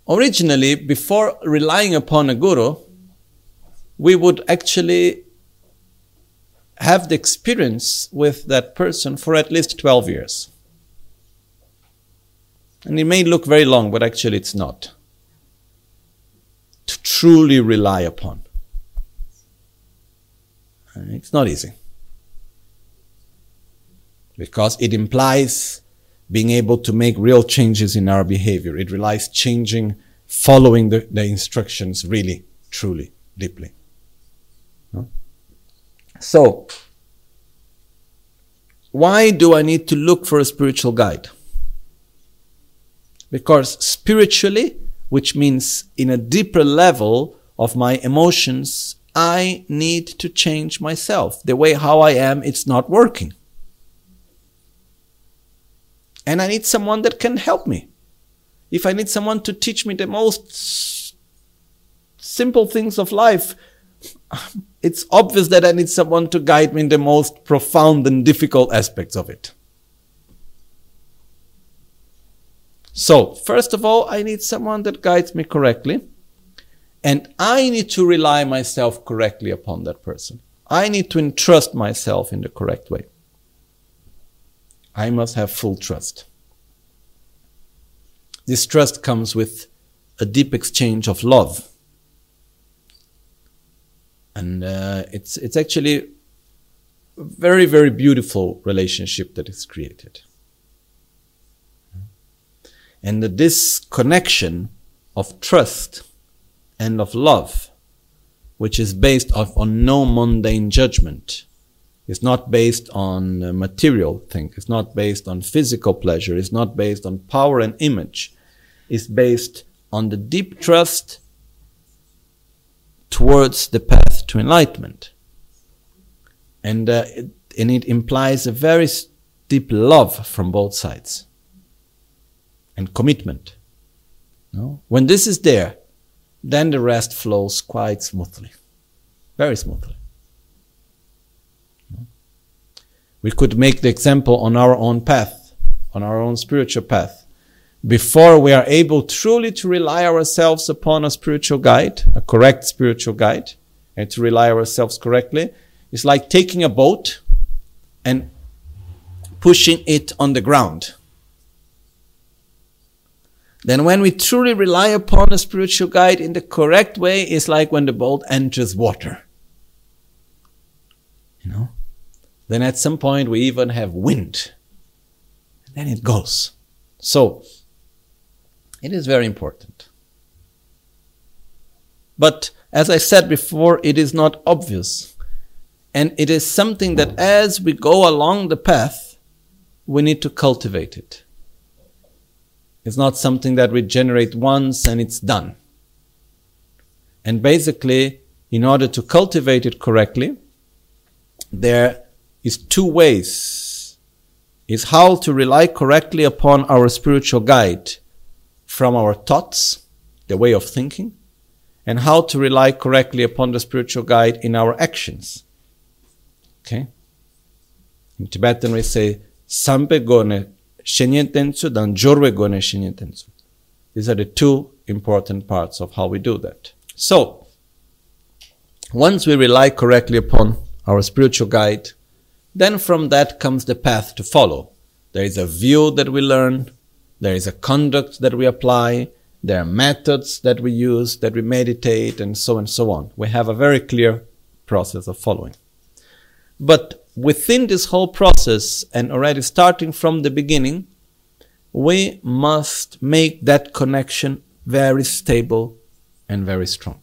originally, before relying upon a guru, we would actually have the experience with that person for at least 12 years. And it may look very long, but actually it's not. To truly rely upon. Uh, it's not easy. Because it implies being able to make real changes in our behavior. It relies changing, following the, the instructions really, truly, deeply. So, why do I need to look for a spiritual guide? Because spiritually, which means in a deeper level of my emotions, I need to change myself. The way how I am, it's not working. And I need someone that can help me. If I need someone to teach me the most simple things of life, it's obvious that I need someone to guide me in the most profound and difficult aspects of it. So, first of all, I need someone that guides me correctly. And I need to rely myself correctly upon that person. I need to entrust myself in the correct way. I must have full trust. This trust comes with a deep exchange of love. And uh, it's, it's actually a very, very beautiful relationship that is created. And this connection of trust and of love, which is based on no mundane judgment, is not based on material things, it's not based on physical pleasure, it's not based on power and image, it's based on the deep trust towards the path to enlightenment. And, uh, it, and it implies a very deep love from both sides and commitment. No? When this is there, then the rest flows quite smoothly, very smoothly. We could make the example on our own path, on our own spiritual path. Before we are able truly to rely ourselves upon a spiritual guide, a correct spiritual guide, and to rely ourselves correctly, it's like taking a boat and pushing it on the ground then when we truly rely upon a spiritual guide in the correct way, it's like when the boat enters water. You know? Then at some point we even have wind. And then it goes. So, it is very important. But as I said before, it is not obvious. And it is something that as we go along the path, we need to cultivate it. It's not something that we generate once and it's done. And basically, in order to cultivate it correctly, there is two ways. Is how to rely correctly upon our spiritual guide from our thoughts, the way of thinking, and how to rely correctly upon the spiritual guide in our actions. Okay? In Tibetan we say, Jorwe Gone. These are the two important parts of how we do that. So, once we rely correctly upon our spiritual guide, then from that comes the path to follow. There is a view that we learn, there is a conduct that we apply, there are methods that we use, that we meditate, and so and so on. We have a very clear process of following. But within this whole process and already starting from the beginning, we must make that connection very stable and very strong.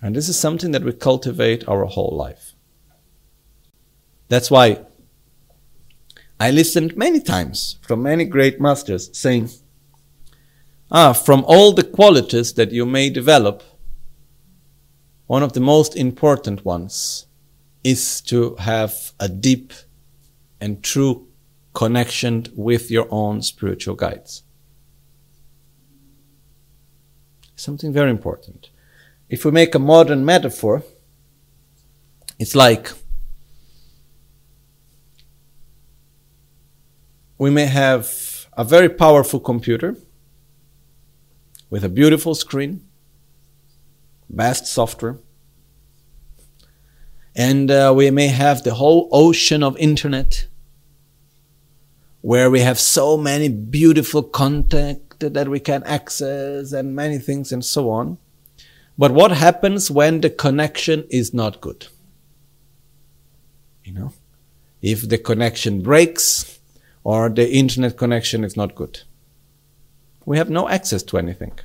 And this is something that we cultivate our whole life. That's why I listened many times from many great masters saying, Ah, from all the qualities that you may develop, one of the most important ones is to have a deep and true connection with your own spiritual guides. Something very important. If we make a modern metaphor, it's like we may have a very powerful computer with a beautiful screen, best software, and uh, we may have the whole ocean of internet where we have so many beautiful content that we can access and many things and so on. But what happens when the connection is not good? You know, if the connection breaks or the internet connection is not good, we have no access to anything.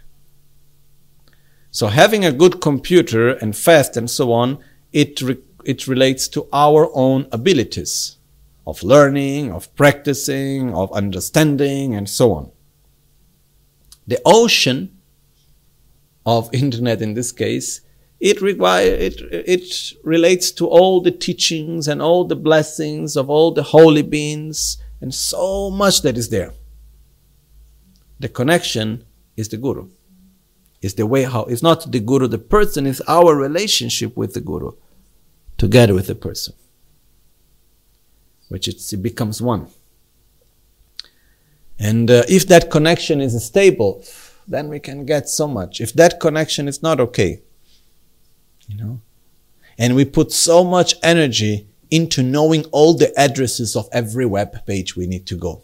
So having a good computer and fast and so on, it re- it relates to our own abilities of learning, of practicing, of understanding, and so on. The ocean of internet in this case, it require, it, it relates to all the teachings and all the blessings of all the holy beings and so much that is there. The connection is the guru. It's the way how, it's not the guru, the person, it's our relationship with the guru together with the person. Which it becomes one. And uh, if that connection is stable, then we can get so much. If that connection is not okay, you know, and we put so much energy into knowing all the addresses of every web page we need to go.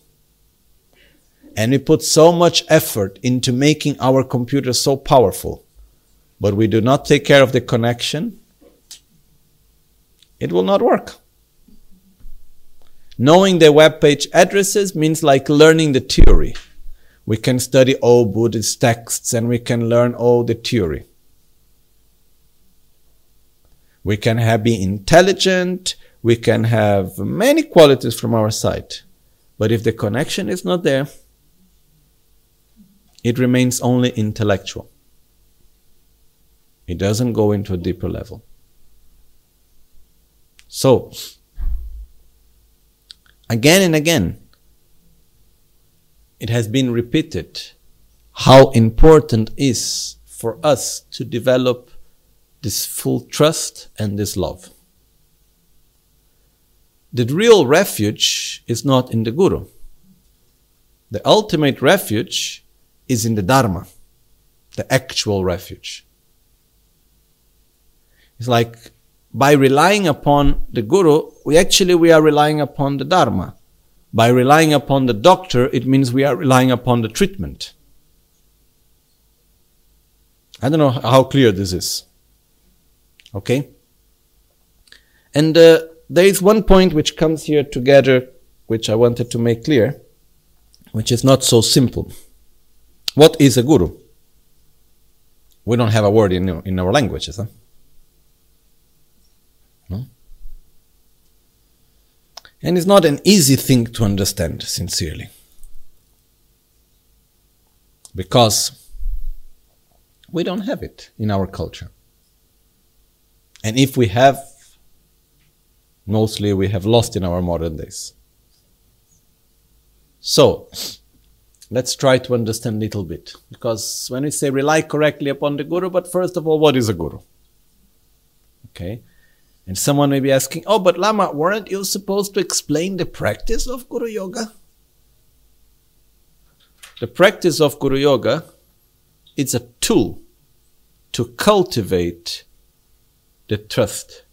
And we put so much effort into making our computer so powerful, but we do not take care of the connection, it will not work. Knowing the web page addresses means like learning the theory. We can study all Buddhist texts and we can learn all the theory. We can have, be intelligent. We can have many qualities from our side. But if the connection is not there, it remains only intellectual. It doesn't go into a deeper level. So, again and again, it has been repeated how important is for us to develop this full trust and this love. The real refuge is not in the Guru. The ultimate refuge is in the Dharma, the actual refuge. It's like by relying upon the Guru, we actually we are relying upon the Dharma. By relying upon the doctor, it means we are relying upon the treatment. I don't know how clear this is. Okay? And uh, there is one point which comes here together, which I wanted to make clear, which is not so simple. What is a guru? We don't have a word in, in our languages. Huh? No? And it's not an easy thing to understand, sincerely. Because we don't have it in our culture. And if we have, mostly we have lost in our modern days. So, let's try to understand a little bit. Because when we say rely correctly upon the Guru, but first of all, what is a Guru? Okay. And someone may be asking, oh, but Lama, weren't you supposed to explain the practice of Guru Yoga? The practice of Guru Yoga is a tool to cultivate the trust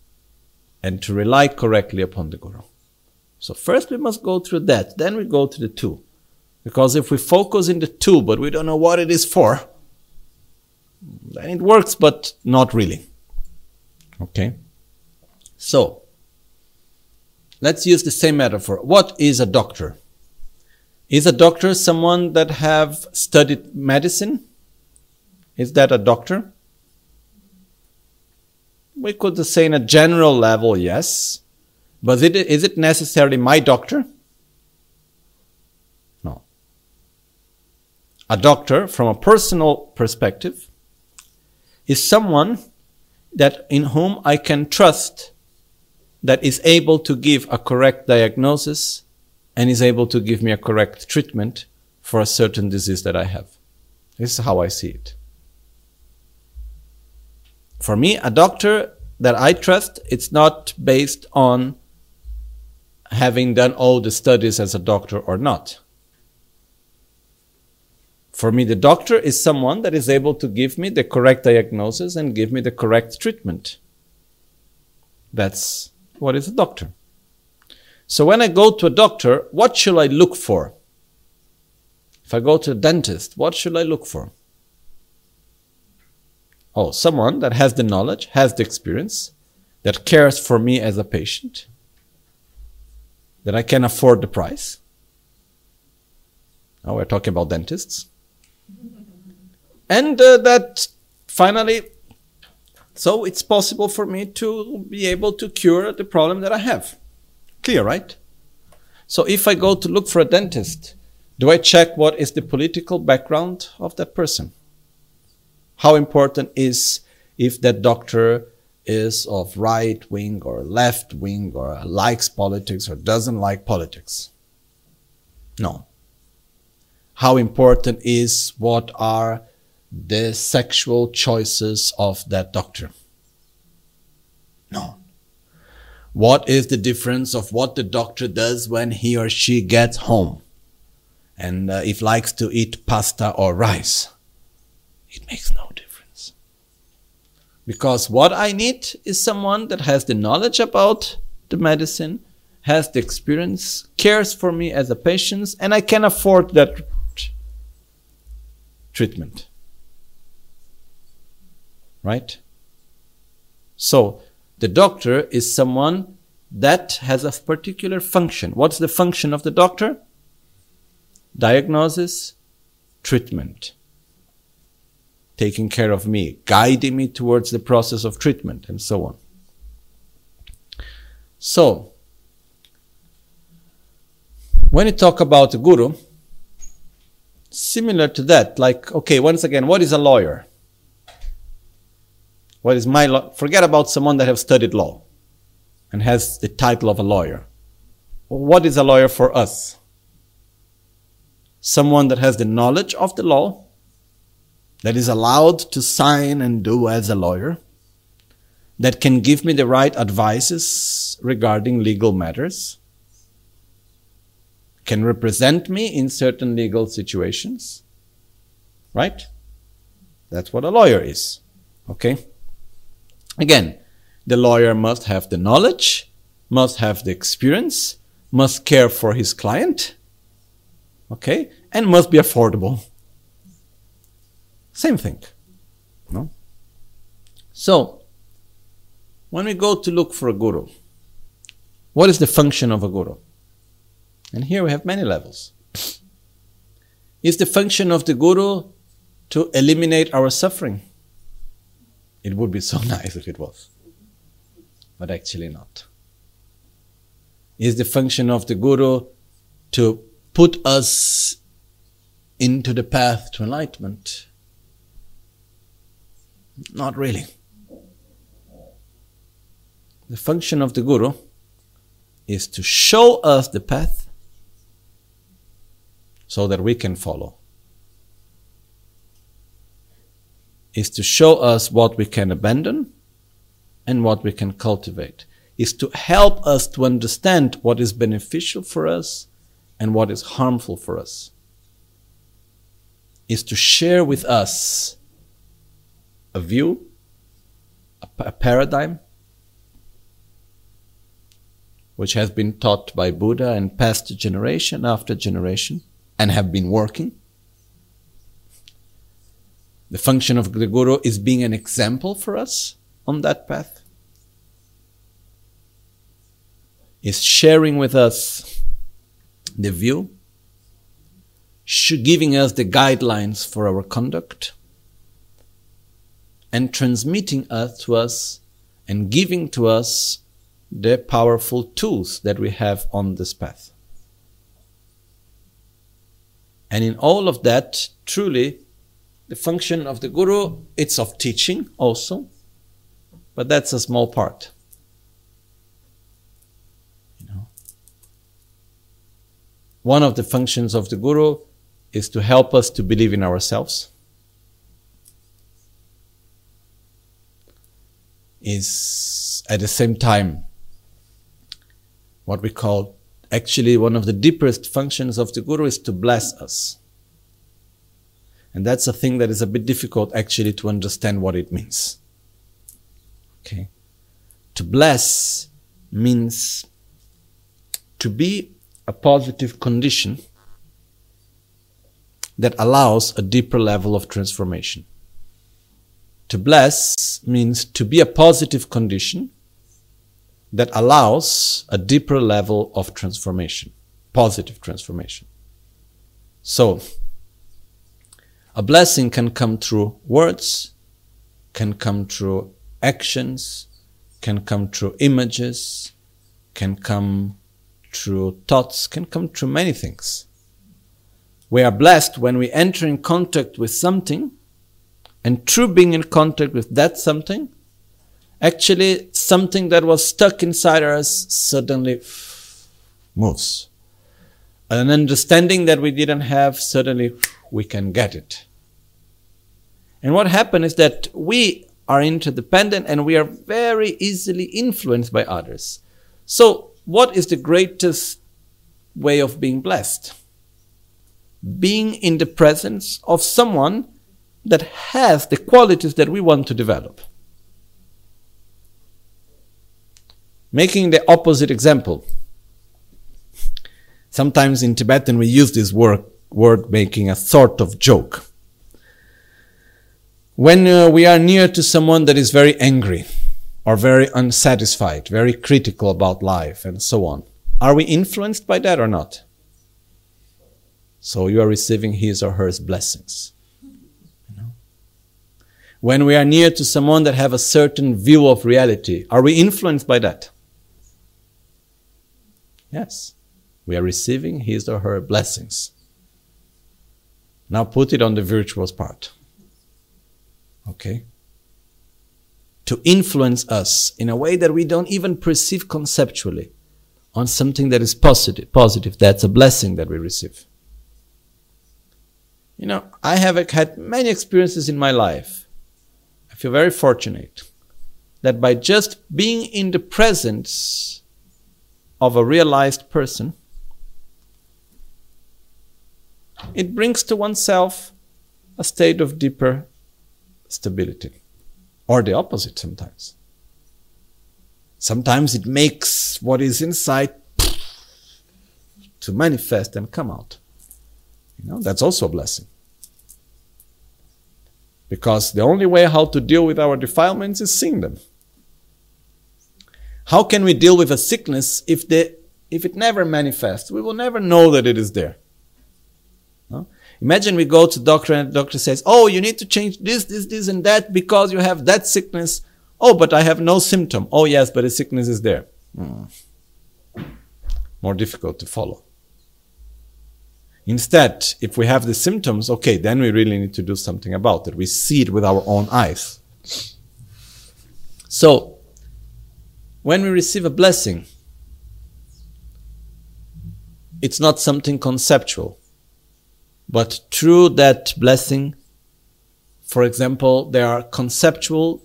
and to rely correctly upon the Guru. So first we must go through that, then we go to the two. Because if we focus in the two, but we don't know what it is for, then it works, but not really. Okay? So, let's use the same metaphor. What is a doctor? Is a doctor someone that have studied medicine? Is that a doctor? we could say in a general level, yes. But is it necessarily my doctor? A doctor, from a personal perspective, is someone that in whom I can trust that is able to give a correct diagnosis and is able to give me a correct treatment for a certain disease that I have. This is how I see it. For me, a doctor that I trust, it's not based on having done all the studies as a doctor or not. For me, the doctor is someone that is able to give me the correct diagnosis and give me the correct treatment. That's what is a doctor. So when I go to a doctor, what should I look for? If I go to a dentist, what should I look for? Oh, someone that has the knowledge, has the experience, that cares for me as a patient, that I can afford the price. Now we're talking about dentists. And uh, that finally, so it's possible for me to be able to cure the problem that I have. Clear, right? So if I go to look for a dentist, do I check what is the political background of that person? How important is if that doctor is of right wing or left wing or likes politics or doesn't like politics? No. How important is what are the sexual choices of that doctor? No. What is the difference of what the doctor does when he or she gets home? And uh, if likes to eat pasta or rice? It makes no difference. Because what I need is someone that has the knowledge about the medicine, has the experience, cares for me as a patient, and I can afford that treatment. Right? So, the doctor is someone that has a particular function. What's the function of the doctor? Diagnosis, treatment. Taking care of me, guiding me towards the process of treatment, and so on. So, when you talk about a guru, similar to that, like, okay, once again, what is a lawyer? What is my law? Forget about someone that have studied law and has the title of a lawyer. What is a lawyer for us? Someone that has the knowledge of the law, that is allowed to sign and do as a lawyer, that can give me the right advices regarding legal matters, can represent me in certain legal situations, right? That's what a lawyer is. Okay? Again, the lawyer must have the knowledge, must have the experience, must care for his client, okay, and must be affordable. Same thing. No? So, when we go to look for a guru, what is the function of a guru? And here we have many levels. Is the function of the guru to eliminate our suffering? It would be so nice if it was, but actually not. Is the function of the Guru to put us into the path to enlightenment? Not really. The function of the Guru is to show us the path so that we can follow. is to show us what we can abandon and what we can cultivate, is to help us to understand what is beneficial for us and what is harmful for us, is to share with us a view, a, a paradigm, which has been taught by Buddha and passed generation after generation and have been working the function of the Guru is being an example for us on that path, is sharing with us the view, giving us the guidelines for our conduct, and transmitting us to us and giving to us the powerful tools that we have on this path. And in all of that, truly, the function of the guru, it's of teaching also, but that's a small part. You know. One of the functions of the guru is to help us to believe in ourselves. Is at the same time what we call actually one of the deepest functions of the guru is to bless us. And that's a thing that is a bit difficult actually to understand what it means. Okay. To bless means to be a positive condition that allows a deeper level of transformation. To bless means to be a positive condition that allows a deeper level of transformation, positive transformation. So, a blessing can come through words, can come through actions, can come through images, can come through thoughts, can come through many things. We are blessed when we enter in contact with something, and through being in contact with that something, actually something that was stuck inside us suddenly moves. An understanding that we didn't have, suddenly we can get it. And what happens is that we are interdependent and we are very easily influenced by others. So, what is the greatest way of being blessed? Being in the presence of someone that has the qualities that we want to develop. Making the opposite example. Sometimes in Tibetan we use this word, word making a sort of joke. When uh, we are near to someone that is very angry or very unsatisfied, very critical about life and so on, are we influenced by that or not? So you are receiving his or her blessings. When we are near to someone that have a certain view of reality, are we influenced by that? Yes. We are receiving his or her blessings. Now put it on the virtuous part. Okay? To influence us in a way that we don't even perceive conceptually on something that is positive, positive. That's a blessing that we receive. You know, I have had many experiences in my life. I feel very fortunate that by just being in the presence of a realized person, it brings to oneself a state of deeper stability. Or the opposite sometimes. Sometimes it makes what is inside to manifest and come out. You know, that's also a blessing. Because the only way how to deal with our defilements is seeing them. How can we deal with a sickness if the if it never manifests? We will never know that it is there. No? Imagine we go to doctor and the doctor says, "Oh, you need to change this, this, this, and that because you have that sickness." Oh, but I have no symptom. Oh, yes, but the sickness is there. Hmm. More difficult to follow. Instead, if we have the symptoms, okay, then we really need to do something about it. We see it with our own eyes. So, when we receive a blessing, it's not something conceptual. But through that blessing, for example, there are conceptual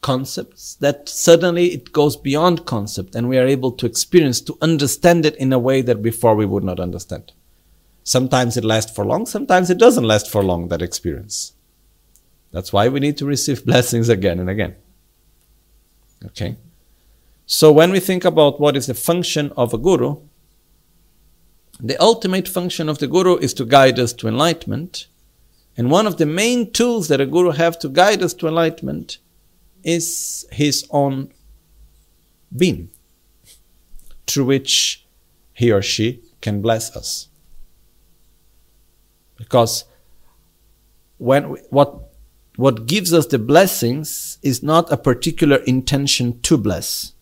concepts that suddenly it goes beyond concept and we are able to experience, to understand it in a way that before we would not understand. Sometimes it lasts for long, sometimes it doesn't last for long, that experience. That's why we need to receive blessings again and again. Okay? So when we think about what is the function of a guru, the ultimate function of the guru is to guide us to enlightenment. And one of the main tools that a guru have to guide us to enlightenment is his own being, through which he or she can bless us. Because when we, what what gives us the blessings is not a particular intention to bless,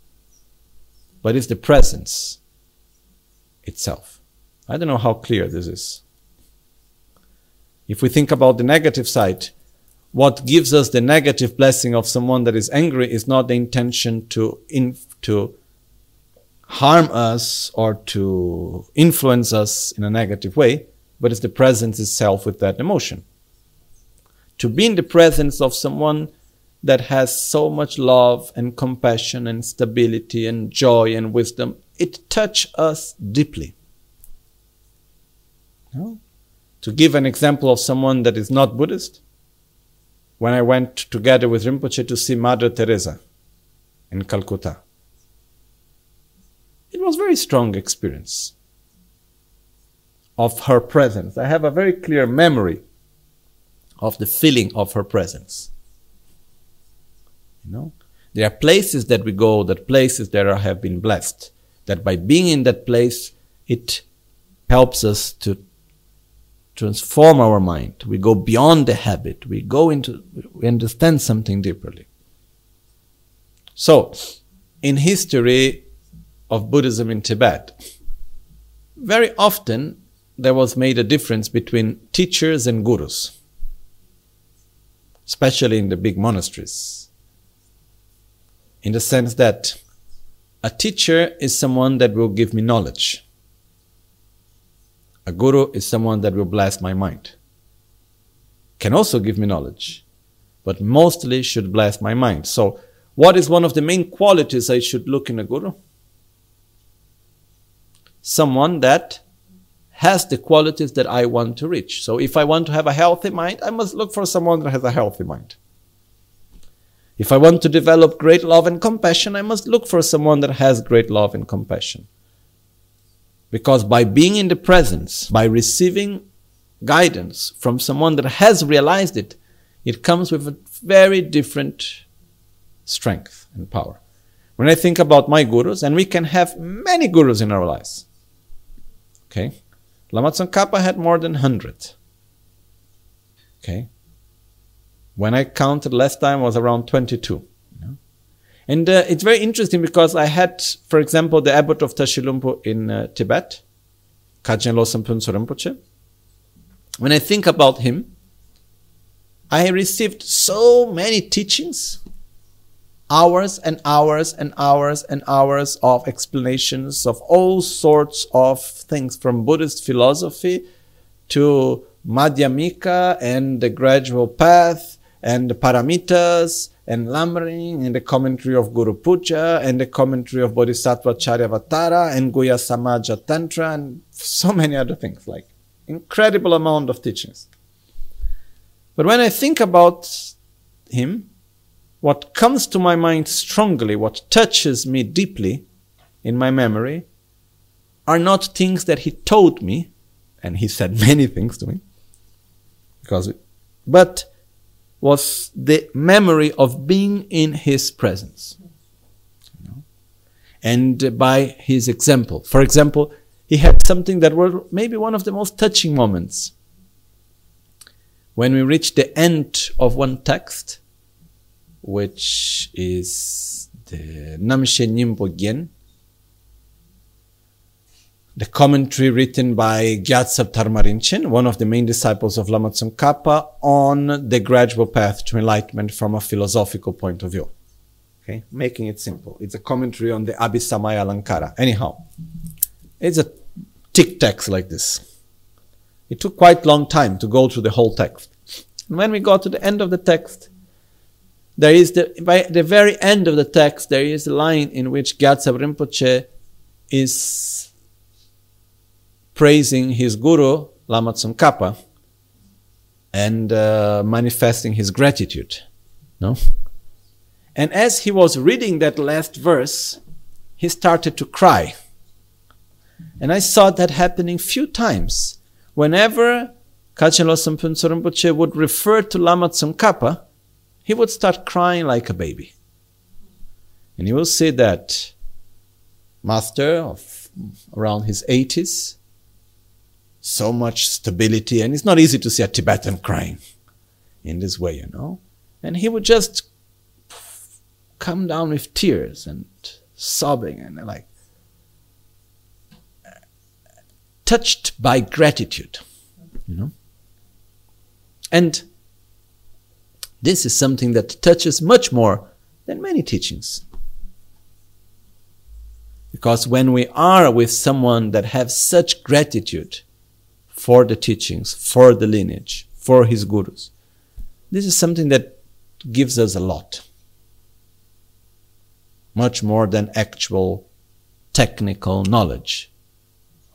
but it's the presence itself. I don't know how clear this is. If we think about the negative side, what gives us the negative blessing of someone that is angry is not the intention to, in, to harm us or to influence us in a negative way, but it's the presence itself with that emotion. To be in the presence of someone that has so much love and compassion and stability and joy and wisdom, it touches us deeply. No? To give an example of someone that is not Buddhist, when I went together with Rinpoche to see Mother Teresa in Calcutta, it was a very strong experience of her presence. I have a very clear memory of the feeling of her presence. You know, there are places that we go, that places that are, have been blessed, that by being in that place, it helps us to transform our mind. We go beyond the habit. We go into, we understand something deeply. So, in history of Buddhism in Tibet, very often there was made a difference between teachers and gurus, especially in the big monasteries. In the sense that a teacher is someone that will give me knowledge. A guru is someone that will bless my mind. can also give me knowledge, but mostly should bless my mind. So, what is one of the main qualities I should look in a guru? Someone that has the qualities that I want to reach. So, if I want to have a healthy mind, I must look for someone that has a healthy mind. If I want to develop great love and compassion, I must look for someone that has great love and compassion. Because by being in the presence, by receiving guidance from someone that has realized it, it comes with a very different strength and power. When I think about my gurus, and we can have many gurus in our lives. Okay? Lama Tsongkhapa had more than 100. Okay? When I counted last time was around 22. And uh, it's very interesting because I had, for example, the abbot of Tashilhunpo in uh, Tibet, Kajien Losam Rinpoche. When I think about him, I received so many teachings, hours and hours and hours and hours of explanations of all sorts of things from Buddhist philosophy to Madhyamika and the gradual path and the paramitas and Lamrim and the commentary of Guru Puja and the commentary of Bodhisattva Charyavatara and Guhya Samaja Tantra and so many other things like incredible amount of teachings. But when I think about him, what comes to my mind strongly, what touches me deeply in my memory, are not things that he told me, and he said many things to me, because, but was the memory of being in his presence. And by his example. For example, he had something that was maybe one of the most touching moments. When we reach the end of one text, which is the Namshe Nyingpo Gyen, the commentary written by Gyaltsab Darma Rinchen, one of the main disciples of Lama Tsongkhapa, on the gradual path to enlightenment from a philosophical point of view. Okay, making it simple. It's a commentary on the Abhisamaya Alankara. Anyhow, it's a thick text like this. It took quite long time to go through the whole text. And when we got to the end of the text, there is the, by the very end of the text, there is a line in which Gyatso Rinpoche is praising his guru, Lama Tsongkhapa, and uh, manifesting his gratitude. No? And as he was reading that last verse, he started to cry. And I saw that happening few times. Whenever Kajien Losam Rinpoche would refer to Lama Tsongkhapa, he would start crying like a baby. And you will see that master of around his 80s so much stability, and it's not easy to see a Tibetan crying in this way, you know. And he would just come down with tears and sobbing and like touched by gratitude, you know. And this is something that touches much more than many teachings. Because when we are with someone that has such gratitude, for the teachings, for the lineage, for his gurus. This is something that gives us a lot. Much more than actual technical knowledge.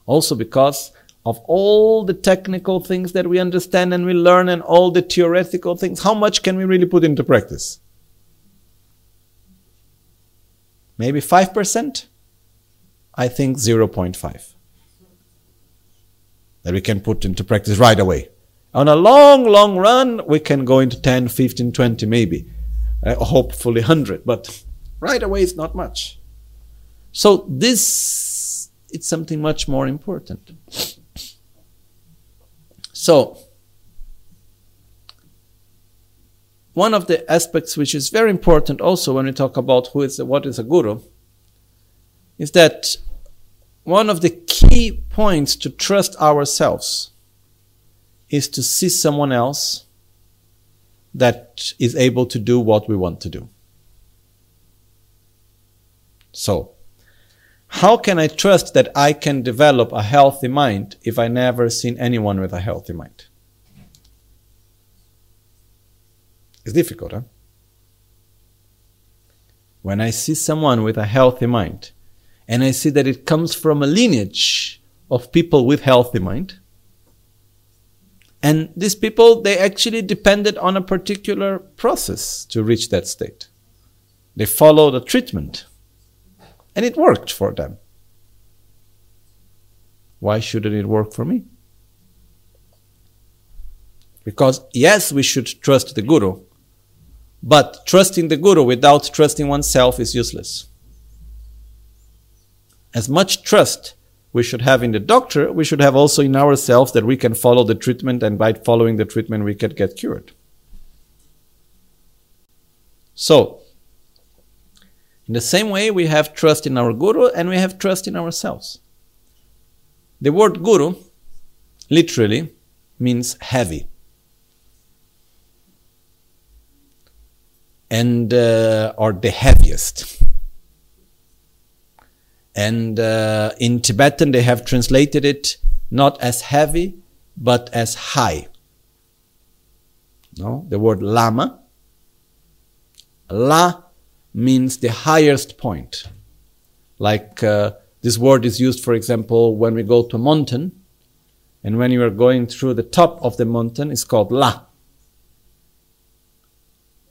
Also because of all the technical things that we understand and we learn and all the theoretical things, how much can we really put into practice? Maybe 5%? I think 0.5 that we can put into practice right away. On a long, long run, we can go into 10, 15, 20 maybe, uh, hopefully 100, but right away it's not much. So this, it's something much more important. So, one of the aspects which is very important also when we talk about who is what is a guru is that one of the key points to trust ourselves is to see someone else that is able to do what we want to do. So, how can I trust that I can develop a healthy mind if I never seen anyone with a healthy mind? It's difficult, huh? When I see someone with a healthy mind, and I see that it comes from a lineage of people with healthy mind, and these people, they actually depended on a particular process to reach that state. They followed a treatment, and it worked for them. Why shouldn't it work for me? Because, yes, we should trust the Guru, but trusting the Guru without trusting oneself is useless. As much trust we should have in the doctor, we should have also in ourselves that we can follow the treatment and by following the treatment we can get cured. So, in the same way, we have trust in our Guru and we have trust in ourselves. The word Guru literally means heavy. And, uh, or the heaviest. And uh, in Tibetan, they have translated it not as heavy, but as high. No, the word lama. La means the highest point. Like uh, this word is used, for example, when we go to a mountain, and when you are going through the top of the mountain, it's called la.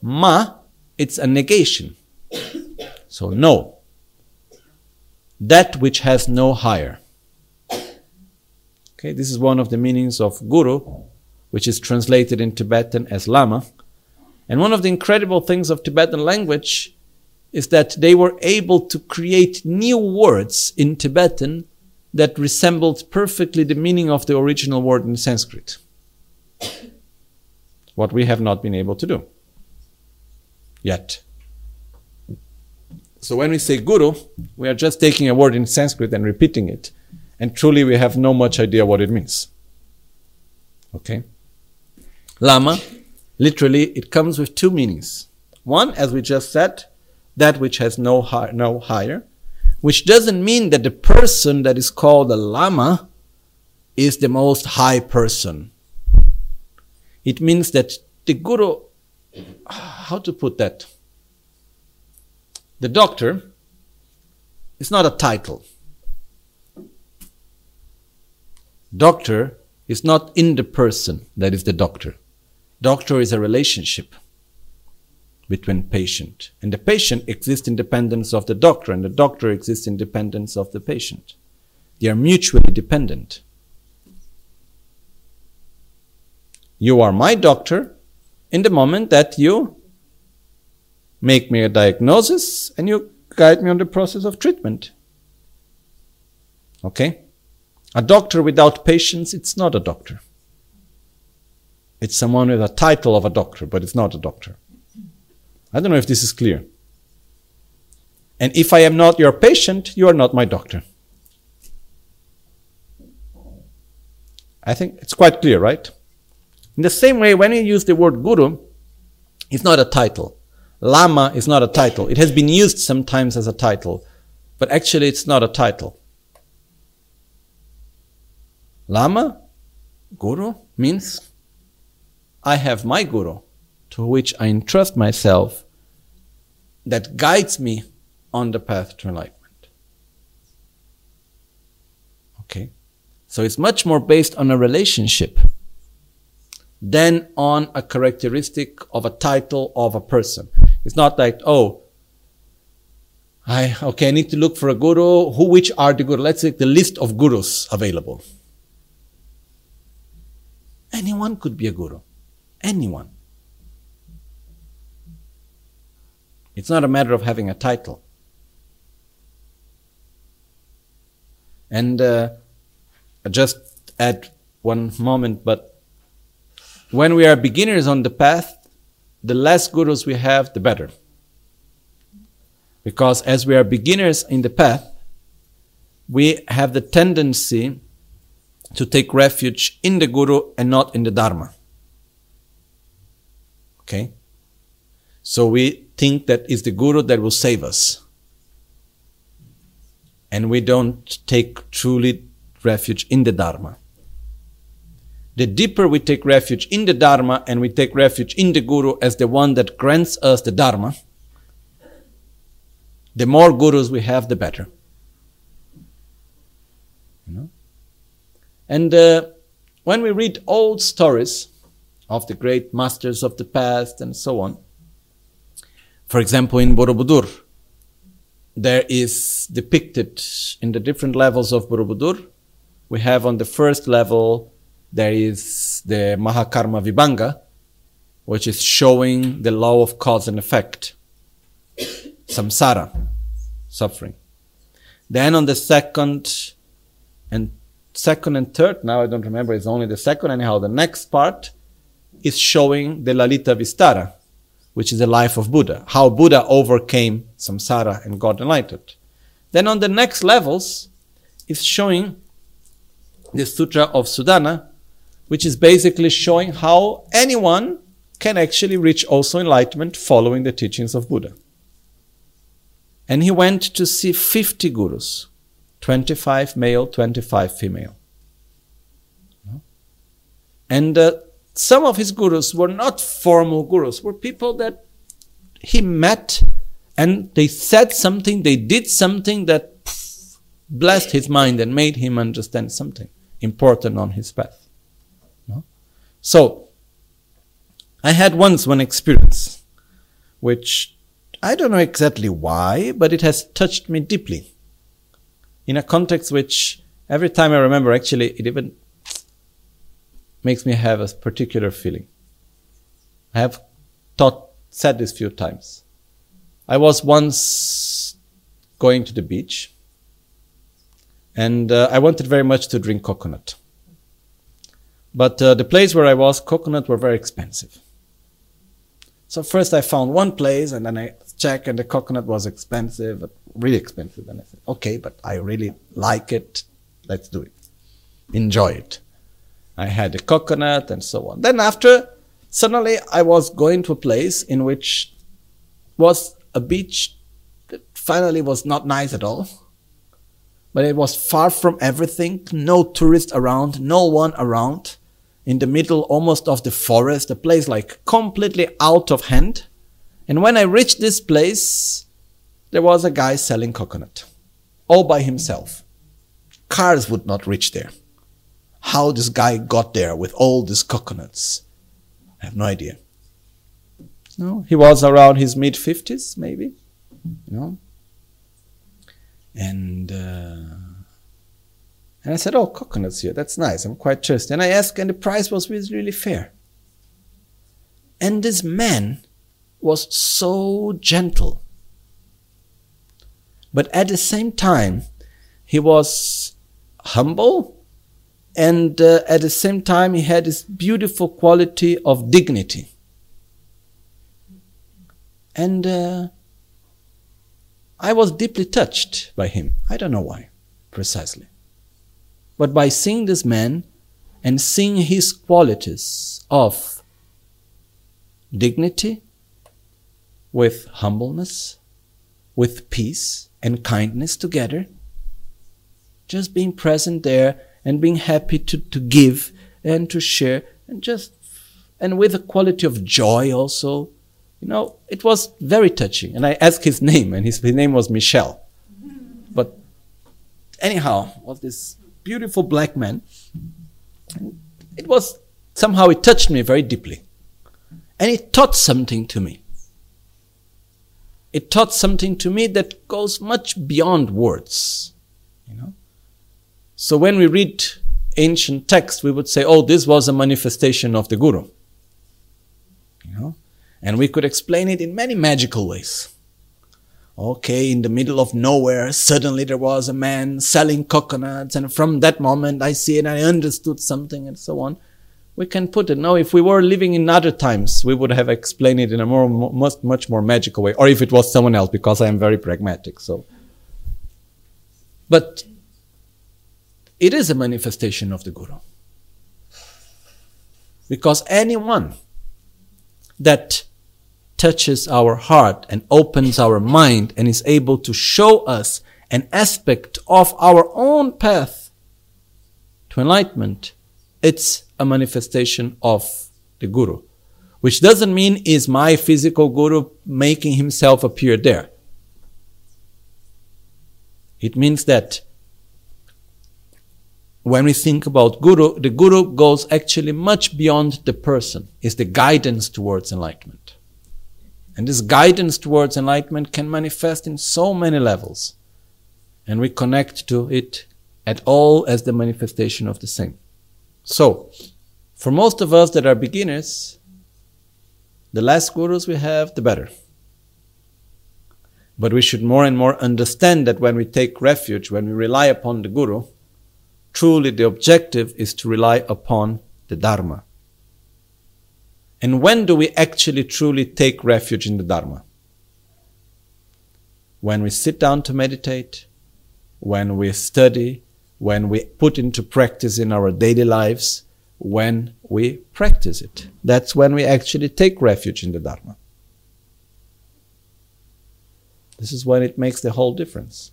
Ma, it's a negation. So no that which has no higher. Okay, this is one of the meanings of guru, which is translated in Tibetan as lama. And one of the incredible things of Tibetan language is that they were able to create new words in Tibetan that resembled perfectly the meaning of the original word in Sanskrit. What we have not been able to do yet. So when we say guru, we are just taking a word in Sanskrit and repeating it. And truly we have no much idea what it means. Okay? Lama, literally, it comes with two meanings. One, as we just said, that which has no, high, no higher, which doesn't mean that the person that is called a lama is the most high person. It means that the guru, how to put that? The doctor is not a title. Doctor is not in the person that is the doctor. Doctor is a relationship between patient. And the patient exists in dependence of the doctor, and the doctor exists in dependence of the patient. They are mutually dependent. You are my doctor in the moment that you make me a diagnosis, and you guide me on the process of treatment. Okay? A doctor without patients, it's not a doctor. It's someone with a title of a doctor, but it's not a doctor. I don't know if this is clear. And if I am not your patient, you are not my doctor. I think it's quite clear, right? In the same way, when you use the word guru, it's not a title. Lama is not a title. It has been used sometimes as a title, but actually it's not a title. Lama, Guru, means I have my Guru to which I entrust myself that guides me on the path to enlightenment. Okay? So it's much more based on a relationship than on a characteristic of a title of a person. It's not like, oh, I, okay, I need to look for a guru. Who, which are the guru? Let's take the list of gurus available. Anyone could be a guru. Anyone. It's not a matter of having a title. And uh, just add one moment, but when we are beginners on the path, the less gurus we have, the better. Because as we are beginners in the path, we have the tendency to take refuge in the guru and not in the dharma. Okay? So we think that it's the guru that will save us. And we don't take truly refuge in the dharma. the deeper we take refuge in the Dharma and we take refuge in the Guru as the one that grants us the Dharma, the more gurus we have, the better. You know? And uh, when we read old stories of the great masters of the past and so on, for example, in Borobudur, there is depicted in the different levels of Borobudur. We have on the first level there is the Mahakarma Vibhanga, which is showing the law of cause and effect, samsara, suffering. Then on the second and second and third, now I don't remember, it's only the second, anyhow, the next part is showing the Lalita Vistara, which is the life of Buddha, how Buddha overcame samsara and got enlightened. Then on the next levels, it's showing the Sutra of Sudana, which is basically showing how anyone can actually reach also enlightenment following the teachings of Buddha. And he went to see 50 gurus 25 male, 25 female. And uh, some of his gurus were not formal gurus, were people that he met and they said something, they did something that blessed his mind and made him understand something important on his path. So, I had once one experience, which I don't know exactly why, but it has touched me deeply. In a context which every time I remember, actually, it even makes me have a particular feeling. I have taught, said this few times. I was once going to the beach and uh, I wanted very much to drink coconut. But uh, the place where I was, coconut were very expensive. So first I found one place and then I checked and the coconut was expensive, really expensive. And I said, okay, but I really like it. Let's do it. Enjoy it. I had a coconut and so on. Then after, suddenly I was going to a place in which was a beach that finally was not nice at all. But it was far from everything, no tourists around, no one around in the middle almost of the forest, a place like completely out of hand. And when I reached this place, there was a guy selling coconut, all by himself. Cars would not reach there. How this guy got there with all these coconuts, I have no idea. No, he was around his mid fifties, maybe, you know. And uh, and I said, Oh, coconuts here. That's nice. I'm quite thirsty. And I asked, and the price was really fair. And this man was so gentle. But at the same time, he was humble. And uh, at the same time, he had this beautiful quality of dignity. And uh, I was deeply touched by him. I don't know why, precisely. But by seeing this man and seeing his qualities of dignity, with humbleness, with peace and kindness together, just being present there and being happy to, to give and to share and just and with a quality of joy also you know it was very touching and i asked his name and his, his name was michel but anyhow was this beautiful black man. It was somehow it touched me very deeply. And it taught something to me. It taught something to me that goes much beyond words. You know? So when we read ancient texts, we would say, oh, this was a manifestation of the Guru. You know? And we could explain it in many magical ways. Okay, in the middle of nowhere, suddenly there was a man selling coconuts, and from that moment I see it, I understood something, and so on. We can put it. Now, if we were living in other times, we would have explained it in a more, much, much more magical way, or if it was someone else, because I am very pragmatic. So, but it is a manifestation of the Guru. Because anyone that touches our heart and opens our mind and is able to show us an aspect of our own path to enlightenment it's a manifestation of the Guru. Which doesn't mean is my physical Guru making himself appear there. It means that when we think about Guru, the Guru goes actually much beyond the person, is the guidance towards enlightenment. And this guidance towards enlightenment can manifest in so many levels. And we connect to it at all as the manifestation of the same. So, for most of us that are beginners, the less gurus we have, the better. But we should more and more understand that when we take refuge, when we rely upon the guru, truly the objective is to rely upon the Dharma. And when do we actually truly take refuge in the Dharma? When we sit down to meditate, when we study, when we put into practice in our daily lives, when we practice it. That's when we actually take refuge in the Dharma. This is when it makes the whole difference.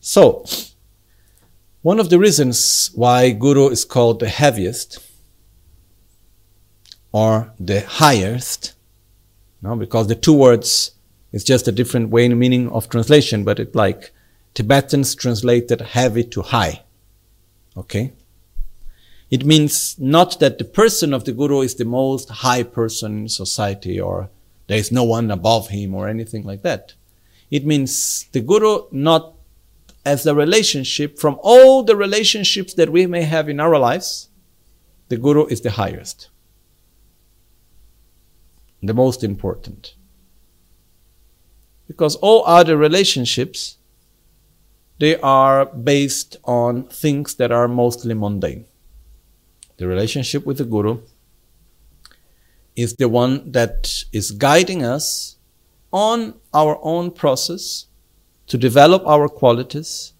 So, one of the reasons why Guru is called the heaviest or the highest. No, because the two words is just a different way in meaning of translation, but it like Tibetans translated heavy to high. Okay? It means not that the person of the guru is the most high person in society or there is no one above him or anything like that. It means the guru not as the relationship from all the relationships that we may have in our lives, the guru is the highest the most important. Because all other relationships, they are based on things that are mostly mundane. The relationship with the Guru is the one that is guiding us on our own process to develop our qualities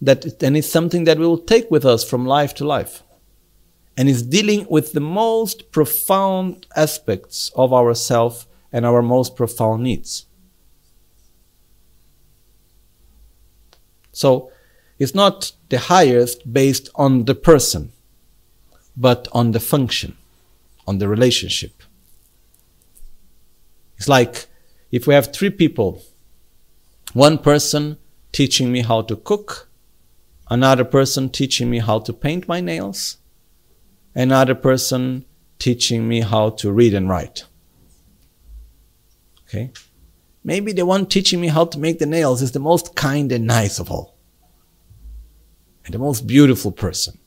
that then is something that we will take with us from life to life and is dealing with the most profound aspects of ourself and our most profound needs. So it's not the highest based on the person, but on the function, on the relationship. It's like if we have three people, one person teaching me how to cook, another person teaching me how to paint my nails, another person teaching me how to read and write. Okay? Maybe the one teaching me how to make the nails is the most kind and nice of all. And the most beautiful person.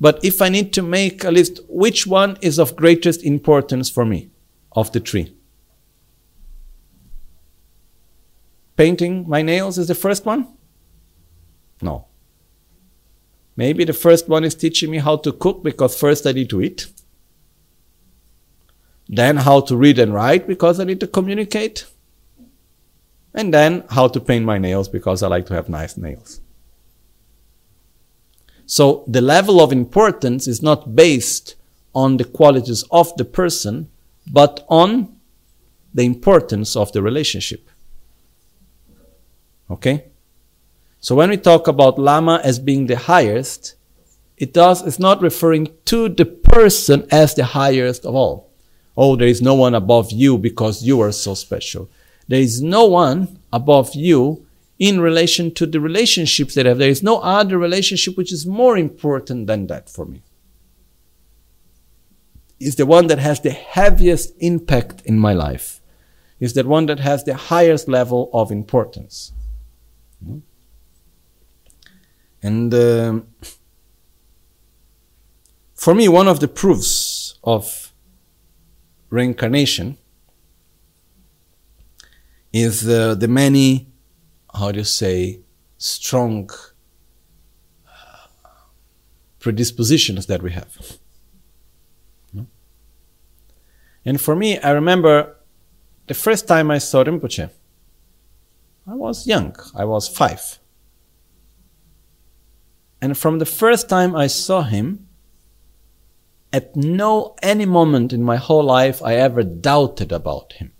But if I need to make a list, which one is of greatest importance for me of the three? Painting my nails is the first one? No. Maybe the first one is teaching me how to cook because first I need to eat. Then how to read and write because I need to communicate. And then how to paint my nails because I like to have nice nails. So the level of importance is not based on the qualities of the person, but on the importance of the relationship. Okay? So when we talk about Lama as being the highest, it does, it's not referring to the person as the highest of all. Oh, there is no one above you because you are so special. There is no one above you in relation to the relationships that I have. There is no other relationship which is more important than that for me. Is the one that has the heaviest impact in my life. Is the one that has the highest level of importance. And uh, for me, one of the proofs of reincarnation is uh, the many, how do you say, strong uh, predispositions that we have. And for me, I remember the first time I saw Rinpoche, I was young, I was five. And from the first time I saw him, at no any moment in my whole life I ever doubted about him.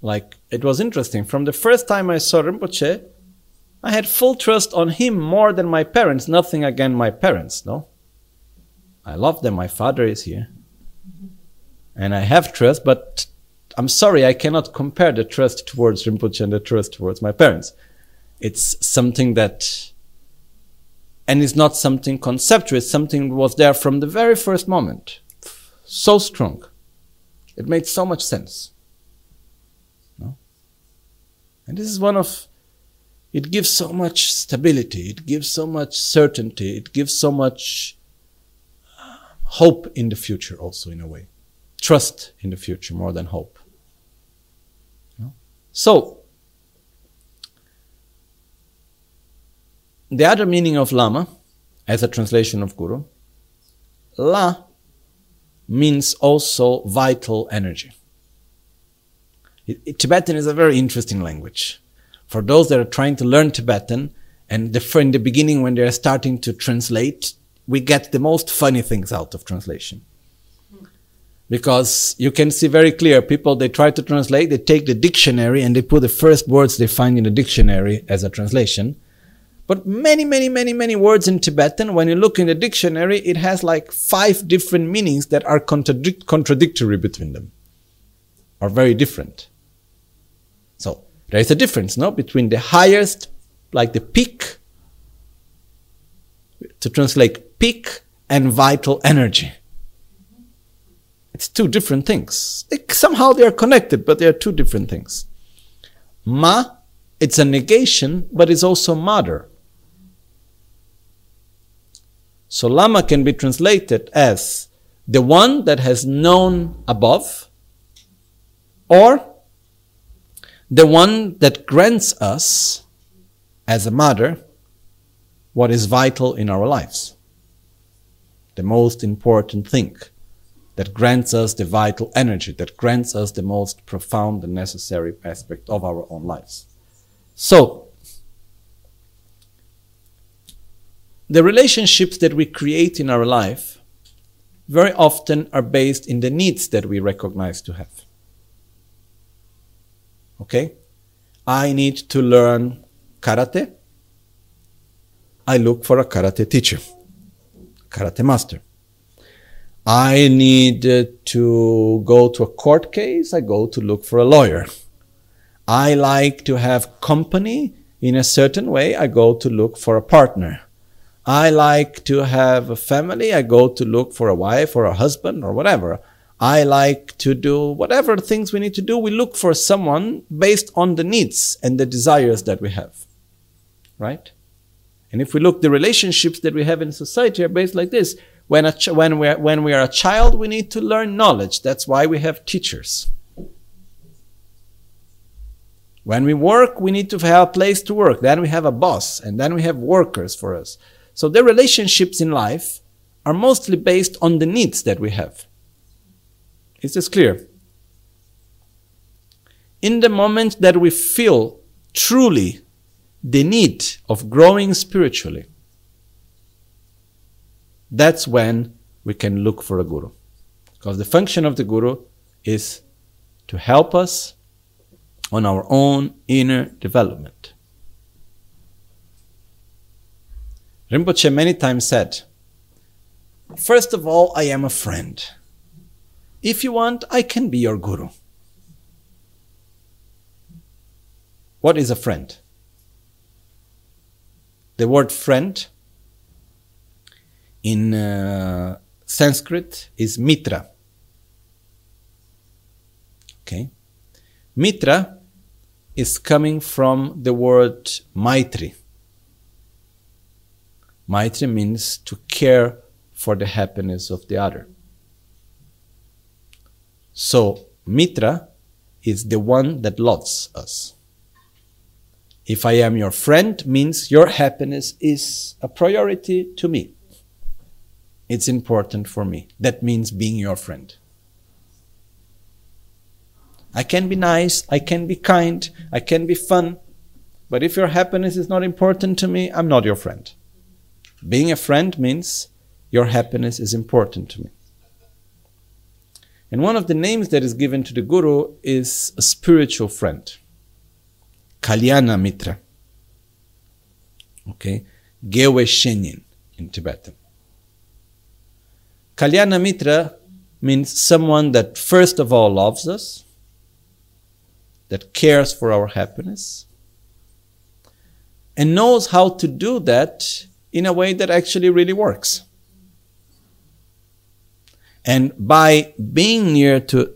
Like it was interesting. From the first time I saw Rinpoche, I had full trust on him more than my parents. Nothing against my parents, no. I love them. My father is here. And I have trust, but I'm sorry, I cannot compare the trust towards Rinpoche and the trust towards my parents. It's something that, and it's not something conceptual, it's something that was there from the very first moment. So strong. It made so much sense. No? And this is one of, it gives so much stability, it gives so much certainty, it gives so much uh, hope in the future, also, in a way. Trust in the future more than hope. So, the other meaning of Lama, as a translation of Guru, La means also vital energy. It, it, Tibetan is a very interesting language. For those that are trying to learn Tibetan, and the, in the beginning when they're starting to translate, we get the most funny things out of translation. Because you can see very clear, people, they try to translate, they take the dictionary and they put the first words they find in the dictionary as a translation but many, many, many, many words in Tibetan, when you look in the dictionary, it has like five different meanings that are contradic- contradictory between them, are very different. So there is a difference, no, between the highest, like the peak, to translate peak and vital energy. It's two different things. somehow they are connected, but they are two different things. Ma, it's a negation, but it's also mother. So Lama can be translated as the one that has known above, or the one that grants us, as a mother, what is vital in our lives. The most important thing that grants us the vital energy, that grants us the most profound and necessary aspect of our own lives. So, the relationships that we create in our life very often are based in the needs that we recognize to have. Okay? I need to learn karate. I look for a karate teacher, karate master. I need to go to a court case. I go to look for a lawyer. I like to have company in a certain way. I go to look for a partner. I like to have a family. I go to look for a wife or a husband or whatever. I like to do whatever things we need to do. We look for someone based on the needs and the desires that we have. Right? And if we look, the relationships that we have in society are based like this. When, a ch- when, we are, when we are a child, we need to learn knowledge. That's why we have teachers. When we work, we need to have a place to work. Then we have a boss, and then we have workers for us. So the relationships in life are mostly based on the needs that we have. Is this clear? In the moment that we feel truly the need of growing spiritually, that's when we can look for a guru. Because the function of the guru is to help us on our own inner development. Rinpoche many times said, First of all, I am a friend. If you want, I can be your guru. What is a friend? The word friend in uh, Sanskrit is mitra. Okay? Mitra is coming from the word maitri. Maitri means to care for the happiness of the other. So, Mitra is the one that loves us. If I am your friend, means your happiness is a priority to me. It's important for me. That means being your friend. I can be nice, I can be kind, I can be fun, but if your happiness is not important to me, I'm not your friend. Being a friend means your happiness is important to me. And one of the names that is given to the Guru is a spiritual friend. Kalyana Mitra. Okay? Gewe Shenin in Tibetan. Kalyana Mitra means someone that first of all loves us, that cares for our happiness, and knows how to do that in a way that actually really works. And by being near to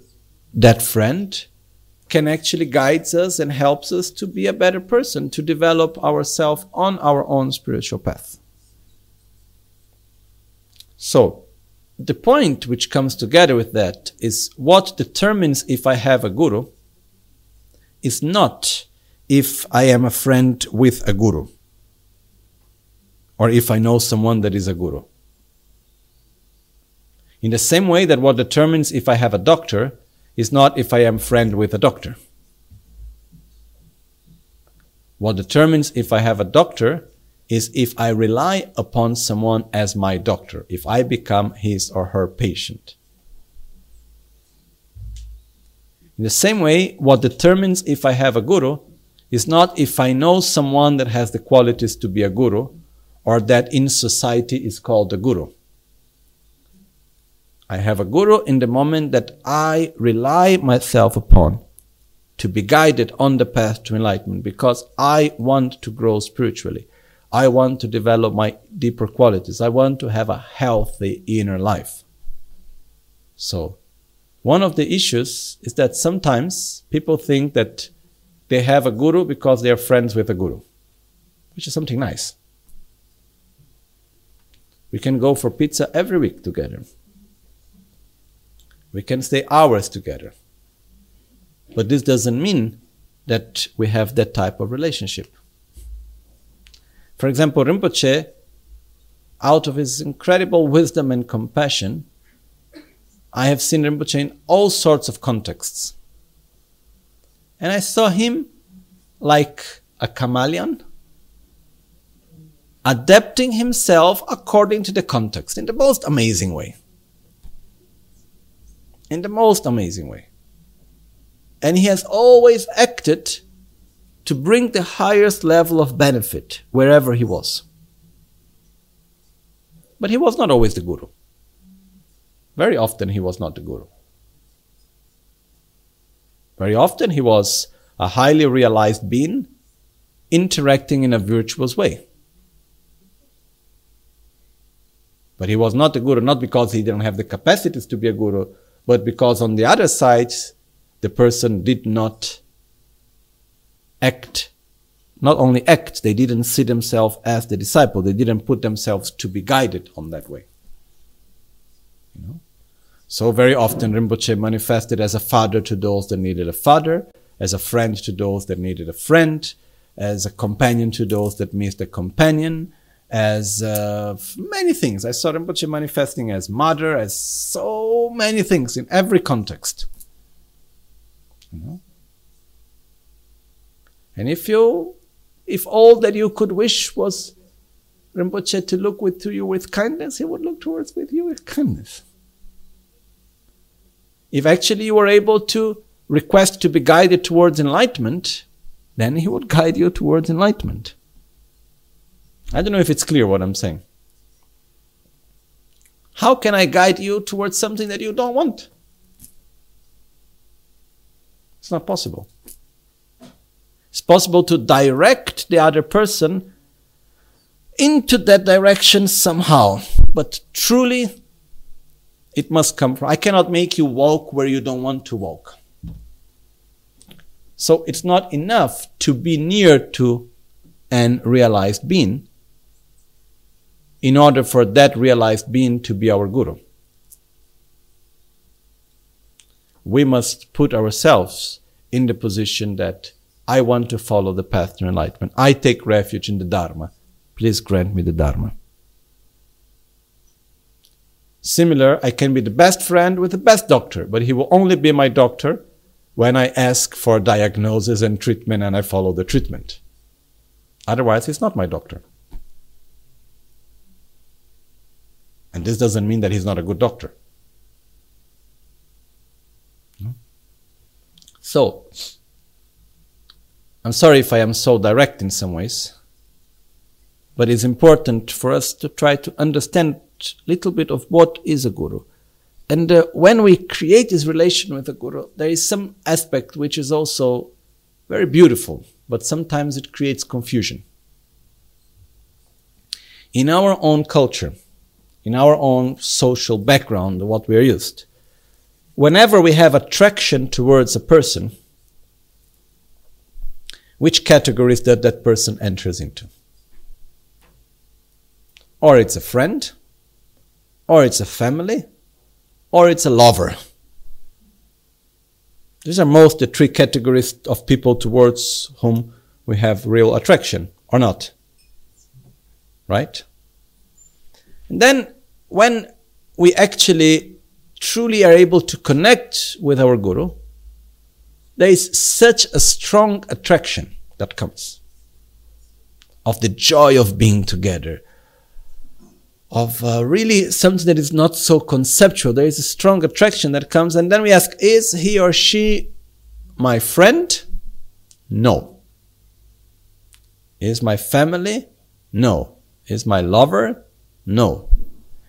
that friend, can actually guides us and helps us to be a better person, to develop ourselves on our own spiritual path. So, the point which comes together with that is what determines if I have a guru is not if I am a friend with a guru or if I know someone that is a guru. In the same way that what determines if I have a doctor is not if I am friend with a doctor. What determines if I have a doctor is if I rely upon someone as my doctor, if I become his or her patient. In the same way, what determines if I have a guru is not if I know someone that has the qualities to be a guru or that in society is called a guru. I have a guru in the moment that I rely myself upon to be guided on the path to enlightenment because I want to grow spiritually. I want to develop my deeper qualities. I want to have a healthy inner life. So, one of the issues is that sometimes people think that they have a guru because they are friends with a guru, which is something nice. We can go for pizza every week together. We can stay hours together. But this doesn't mean that we have that type of relationship. For example, Rinpoche, out of his incredible wisdom and compassion, I have seen Rinpoche in all sorts of contexts. And I saw him like a chameleon, adapting himself according to the context in the most amazing way in the most amazing way. And he has always acted to bring the highest level of benefit wherever he was. But he was not always the guru. Very often he was not the guru. Very often he was a highly realized being interacting in a virtuous way. But he was not a guru, not because he didn't have the capacities to be a guru, but because on the other side, the person did not act, not only act, they didn't see themselves as the disciple, they didn't put themselves to be guided on that way. You know? So very often Rinpoche manifested as a father to those that needed a father, as a friend to those that needed a friend, as a companion to those that missed a companion, as uh, many things. I saw Rinpoche manifesting as mother, as so many things in every context. You know? And if you, if all that you could wish was Rinpoche to look with, to you with kindness, he would look towards with you with kindness. If actually you were able to request to be guided towards enlightenment, then he would guide you towards enlightenment. I don't know if it's clear what I'm saying. How can I guide you towards something that you don't want? It's not possible. It's possible to direct the other person into that direction somehow, but truly it must come from. I cannot make you walk where you don't want to walk. So it's not enough to be near to an realized being in order for that realized being to be our guru. We must put ourselves in the position that I want to follow the path to enlightenment. I take refuge in the Dharma. Please grant me the Dharma. Similar, I can be the best friend with the best doctor, but he will only be my doctor when I ask for diagnosis and treatment and I follow the treatment. Otherwise, he's not my doctor. And this doesn't mean that he's not a good doctor. So, I'm sorry if I am so direct in some ways. but it's important for us to try to understand a little bit of what is a guru. And uh, when we create this relation with a guru, there is some aspect which is also very beautiful, but sometimes it creates confusion. In our own culture, in our own social background, what we are used, whenever we have attraction towards a person, which categories that that person enters into? Or it's a friend, or it's a family, or it's a lover. These are most the three categories of people towards whom we have real attraction, or not. Right? And then when we actually truly are able to connect with our Guru, there is such a strong attraction that comes of the joy of being together, of uh, really something that is not so conceptual. There is a strong attraction that comes, and then we ask, is he or she my friend? No. Is my family? No. Is my lover? No.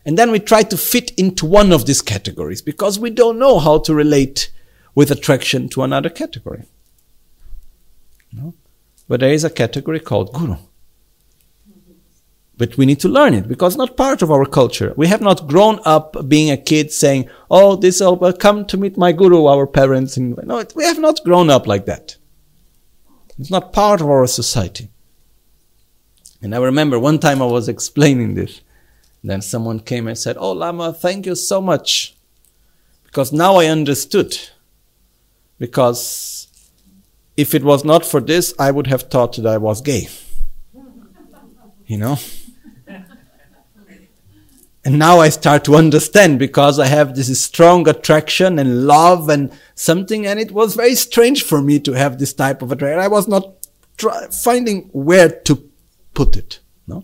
And then we try to fit into one of these categories because we don't know how to relate with attraction to another category. No? But there is a category called guru. But we need to learn it because it's not part of our culture. We have not grown up being a kid saying, Oh, this, will oh, come to meet my guru, our parents. And no, we have not grown up like that. It's not part of our society. And I remember one time I was explaining this. Then someone came and said, Oh, Lama, thank you so much. Because now I understood. Because if it was not for this, I would have thought that I was gay. You know? And now I start to understand because I have this strong attraction and love and something, and it was very strange for me to have this type of attraction. I was not try, finding where to put it. No,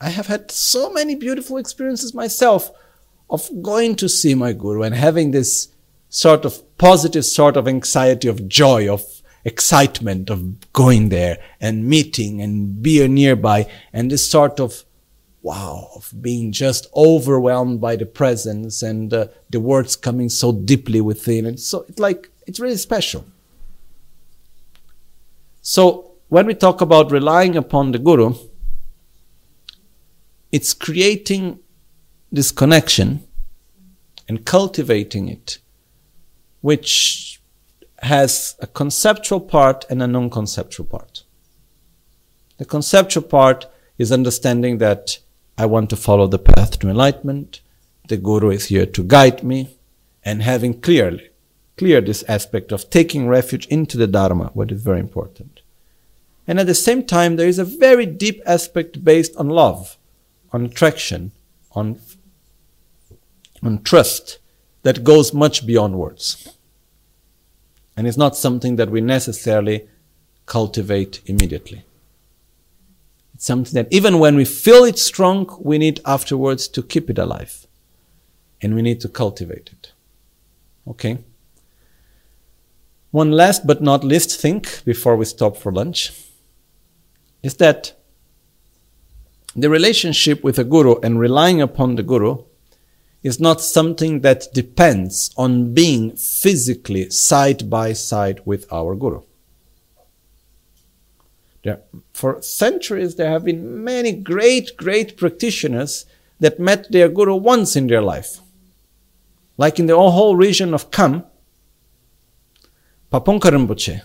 I have had so many beautiful experiences myself of going to see my guru and having this sort of positive sort of anxiety of joy of excitement of going there and meeting and being nearby and this sort of wow, of being just overwhelmed by the presence and uh, the words coming so deeply within. And so it's like, it's really special. So when we talk about relying upon the Guru, it's creating this connection and cultivating it, which has a conceptual part and a non conceptual part. The conceptual part is understanding that I want to follow the path to enlightenment. The Guru is here to guide me and having clearly, clear this aspect of taking refuge into the Dharma, what is very important. And at the same time, there is a very deep aspect based on love, on attraction, on, on trust that goes much beyond words. And it's not something that we necessarily cultivate immediately. It's something that even when we feel it strong, we need afterwards to keep it alive. And we need to cultivate it. Okay? One last but not least thing before we stop for lunch is that the relationship with a guru and relying upon the guru is not something that depends on being physically side by side with our guru. There, for centuries, there have been many great, great practitioners that met their guru once in their life. Like in the whole region of Kham, Pabongka Rinpoche,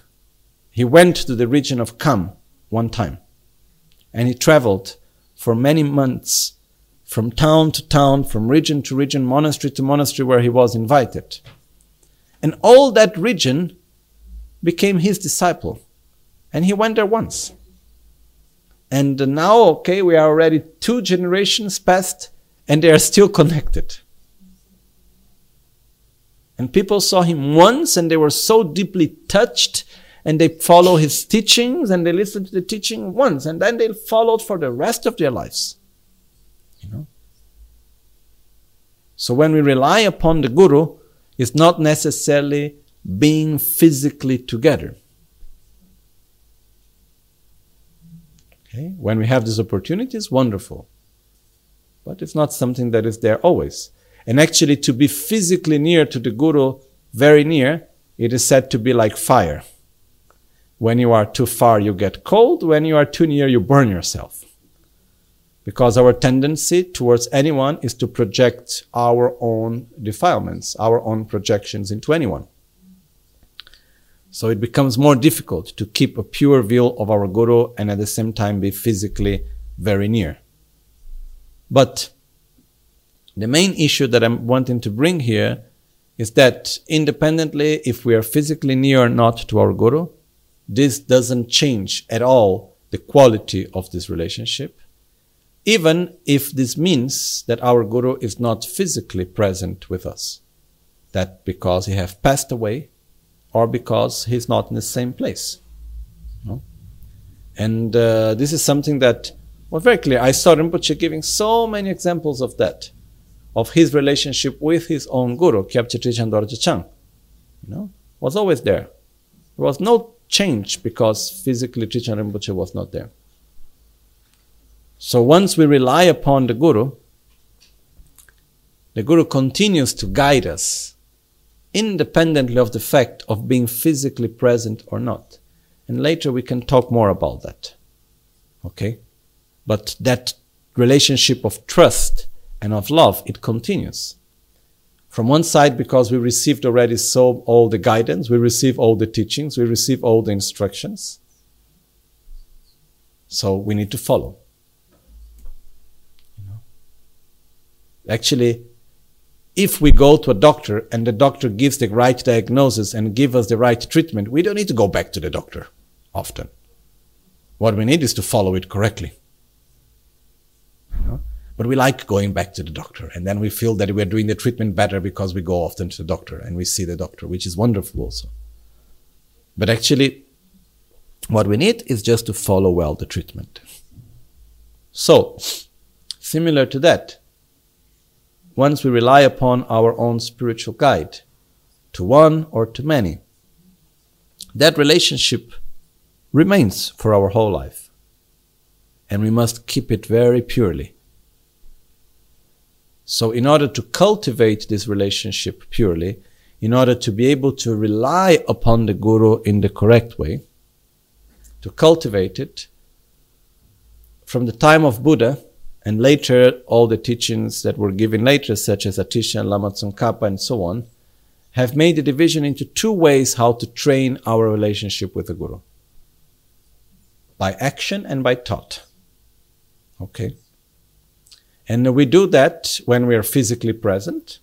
he went to the region of Kham one time. And he traveled for many months from town to town, from region to region, monastery to monastery where he was invited. And all that region became his disciple. And he went there once. And now, okay, we are already two generations past and they are still connected. And people saw him once and they were so deeply touched and they follow his teachings and they listened to the teaching once and then they followed for the rest of their lives. You know? So when we rely upon the Guru, it's not necessarily being physically together. Okay? When we have this opportunity, it's wonderful. But it's not something that is there always. And actually, to be physically near to the Guru, very near, it is said to be like fire. When you are too far, you get cold. When you are too near, you burn yourself. Because our tendency towards anyone is to project our own defilements, our own projections into anyone. So it becomes more difficult to keep a pure view of our Guru and at the same time be physically very near. But the main issue that I'm wanting to bring here is that independently if we are physically near or not to our Guru, this doesn't change at all the quality of this relationship even if this means that our guru is not physically present with us that because he have passed away or because he's not in the same place no? and uh, this is something that was very clear. I saw rinpoche giving so many examples of that of his relationship with his own guru Kyabje Trijang Dorje Chang you know? Was always there. There was no change because physically Trijang Rinpoche was not there so once we rely upon the Guru, the Guru continues to guide us independently of the fact of being physically present or not. And later we can talk more about that. Okay? But that relationship of trust and of love, it continues. From one side, because we received already so all the guidance, we receive all the teachings, we receive all the instructions. So we need to follow. Actually, if we go to a doctor and the doctor gives the right diagnosis and give us the right treatment, we don't need to go back to the doctor often. What we need is to follow it correctly. But we like going back to the doctor and then we feel that we're doing the treatment better because we go often to the doctor and we see the doctor, which is wonderful also. But actually, what we need is just to follow well the treatment. So, similar to that, once we rely upon our own spiritual guide, to one or to many, that relationship remains for our whole life. And we must keep it very purely. So, in order to cultivate this relationship purely, in order to be able to rely upon the Guru in the correct way, to cultivate it, from the time of Buddha, and later, all the teachings that were given later, such as Atisha and Lama Tsongkhapa and so on, have made the division into two ways how to train our relationship with the Guru. By action and by thought. Okay? And we do that when we are physically present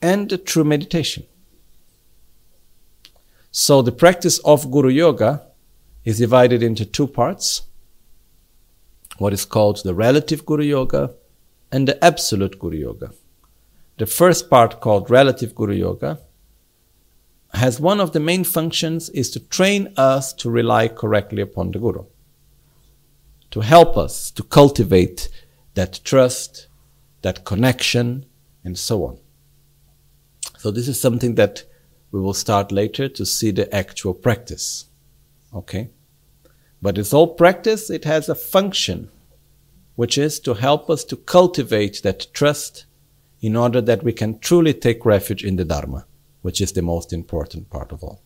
and through meditation. So the practice of Guru Yoga is divided into two parts what is called the relative Guru Yoga and the absolute Guru Yoga. The first part called relative Guru Yoga has one of the main functions is to train us to rely correctly upon the Guru. To help us to cultivate that trust, that connection, and so on. So this is something that we will start later to see the actual practice. Okay? But it's all practice, it has a function, which is to help us to cultivate that trust in order that we can truly take refuge in the Dharma, which is the most important part of all.